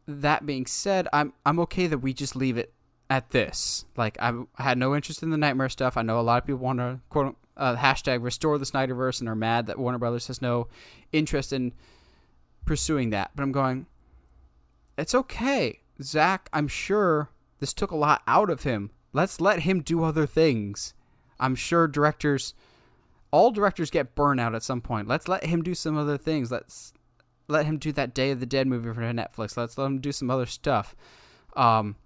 That being said, I'm I'm okay that we just leave it at this. Like I, I had no interest in the nightmare stuff. I know a lot of people want to quote uh, hashtag restore the Snyderverse and are mad that Warner Brothers has no interest in pursuing that. But I'm going, it's okay, Zack. I'm sure this took a lot out of him. Let's let him do other things. I'm sure directors, all directors get burnout at some point. Let's let him do some other things. Let's let him do that Day of the Dead movie for Netflix. Let's let him do some other stuff. Um,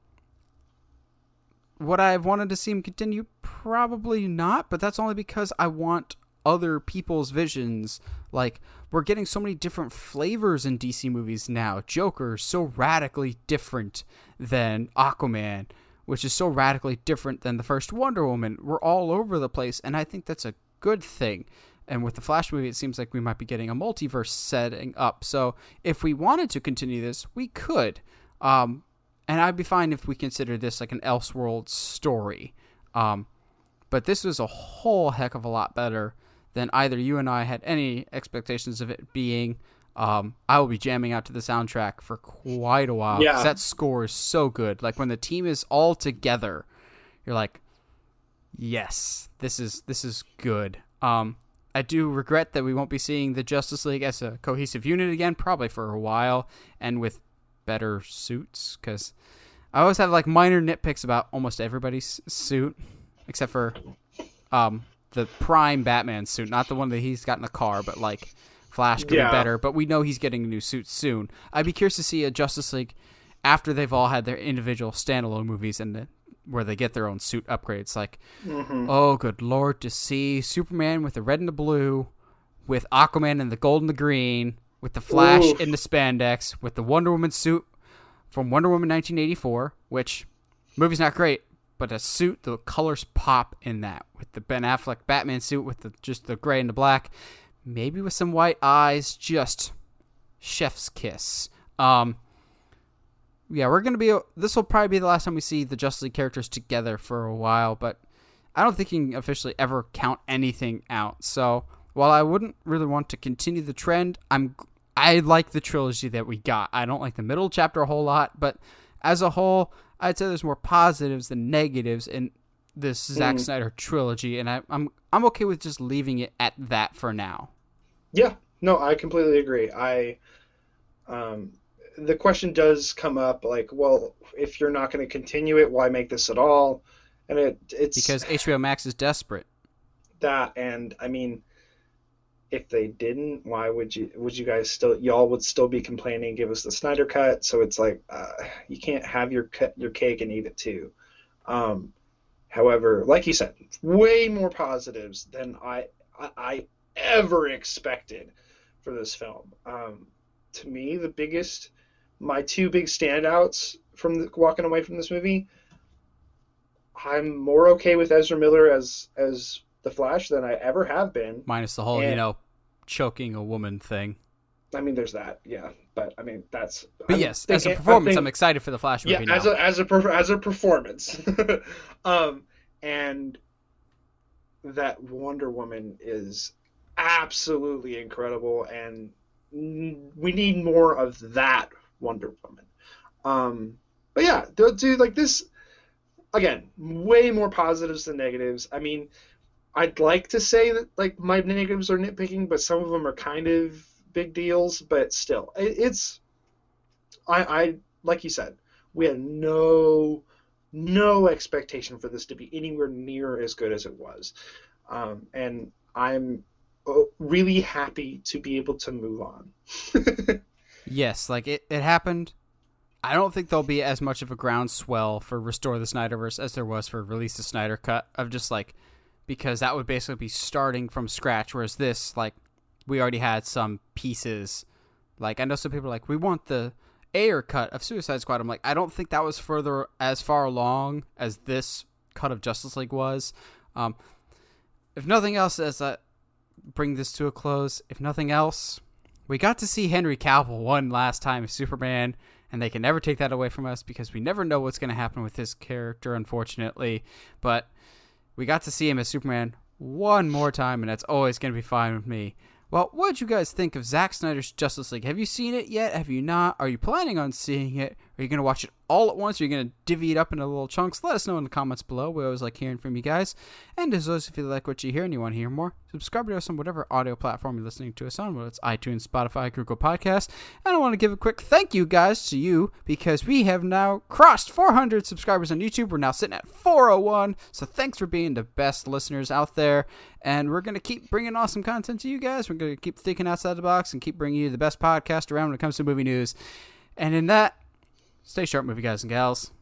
would I have wanted to see him continue? Probably not, but that's only because I want other people's visions. Like, we're getting so many different flavors in DC movies now. Joker so radically different than Aquaman, which is so radically different than the first Wonder Woman. We're all over the place, and I think that's a good thing. And with the Flash movie, it seems like we might be getting a multiverse setting up. So if we wanted to continue this, we could. Um, and I'd be fine if we consider this like an Elseworld story. Um, but this was a whole heck of a lot better than either you and I had any expectations of it being. Um, I will be jamming out to the soundtrack for quite a while. Yeah. that score is so good. Like when the team is all together, you're like, yes, this is this is good. Um, I do regret that we won't be seeing the Justice League as a cohesive unit again, probably for a while, and with better suits. Because I always have like minor nitpicks about almost everybody's suit, except for um, the Prime Batman suit, not the one that he's got in the car, but like Flash could Yeah. be better. But we know he's getting a new suit soon. I'd be curious to see a Justice League after they've all had their individual standalone movies and the, where they get their own suit upgrades. Like, Mhm. oh, good lord, to see Superman with the red and the blue, with Aquaman and the gold and the green, with the Flash Oof. in the spandex, with the Wonder Woman suit from Wonder Woman 1984, which movie's not great, but a suit, the colors pop in that with the Ben Affleck Batman suit with the just the gray and the black, maybe with some white eyes, just chef's kiss. Um, yeah, we're gonna be. This will probably be the last time we see the Justice League characters together for a while, but I don't think you can officially ever count anything out. So while I wouldn't really want to continue the trend, I'm I like the trilogy that we got. I don't like the middle chapter a whole lot, but as a whole, I'd say there's more positives than negatives in this Zack Mm. Snyder trilogy, and I, I'm I'm okay with just leaving it at that for now. Yeah, no, I completely agree. I, um, the question does come up like, well, if you're not going to continue it, why make this at all? And it it's Because HBO Max is desperate. that, and I mean, if they didn't, why would you? Would you guys still? Y'all would still be complaining, give us the Snyder cut. So it's like, uh, you can't have your cut, your cake and eat it too. Um, however, like you said, way more positives than I I, I ever expected for this film. Um, to me, the biggest, my two big standouts from the, walking away from this movie, I'm more okay with Ezra Miller as as the Flash than I ever have been. minus the whole you know choking a woman thing. I mean, there's that, yeah. But I mean, that's. But I'm yes, as a performance, I'm I'm excited for the Flash yeah, movie now. as a as a as a performance, um, and that Wonder Woman is absolutely incredible, and we need more of that Wonder Woman. Um, but yeah, dude, like this again, way more positives than negatives. I mean, I'd like to say that like my negatives are nitpicking, but some of them are kind of big deals. But still, it, it's I, I like you said, we had no no expectation for this to be anywhere near as good as it was, um, and I'm uh, really happy to be able to move on. Yes, like it, it happened. I don't think there'll be as much of a groundswell for Restore the Snyderverse as there was for Release the Snyder Cut of just like because that would basically be starting from scratch, whereas this, like, we already had some pieces. Like I know some people like, we want the Ayer cut of Suicide Squad. I'm like, I don't think that was further as far along as this cut of Justice League was. Um, if nothing else, as I bring this to a close, if nothing else, we got to see Henry Cavill one last time as Superman, and they can never take that away from us because we never know what's going to happen with his character, unfortunately. But we got to see him as Superman one more time, and that's always going to be fine with me. Well, what did you guys think of Zack Snyder's Justice League? Have you seen it yet? Have you not? Are you planning on seeing it? Are you going to watch it all at once? Are you going to divvy it up into little chunks? Let us know in the comments below. We always like hearing from you guys. And as always, if you like what you hear and you want to hear more, subscribe to us on whatever audio platform you're listening to us on, whether it's iTunes, Spotify, Google Podcasts. And I want to give a quick thank you guys to you because we have now crossed 400 subscribers on YouTube. We're now sitting at 401. So thanks for being the best listeners out there. And we're going to keep bringing awesome content to you guys. We're going to keep thinking outside the box and keep bringing you the best podcast around when it comes to movie news. And in that, stay sharp, movie guys and gals.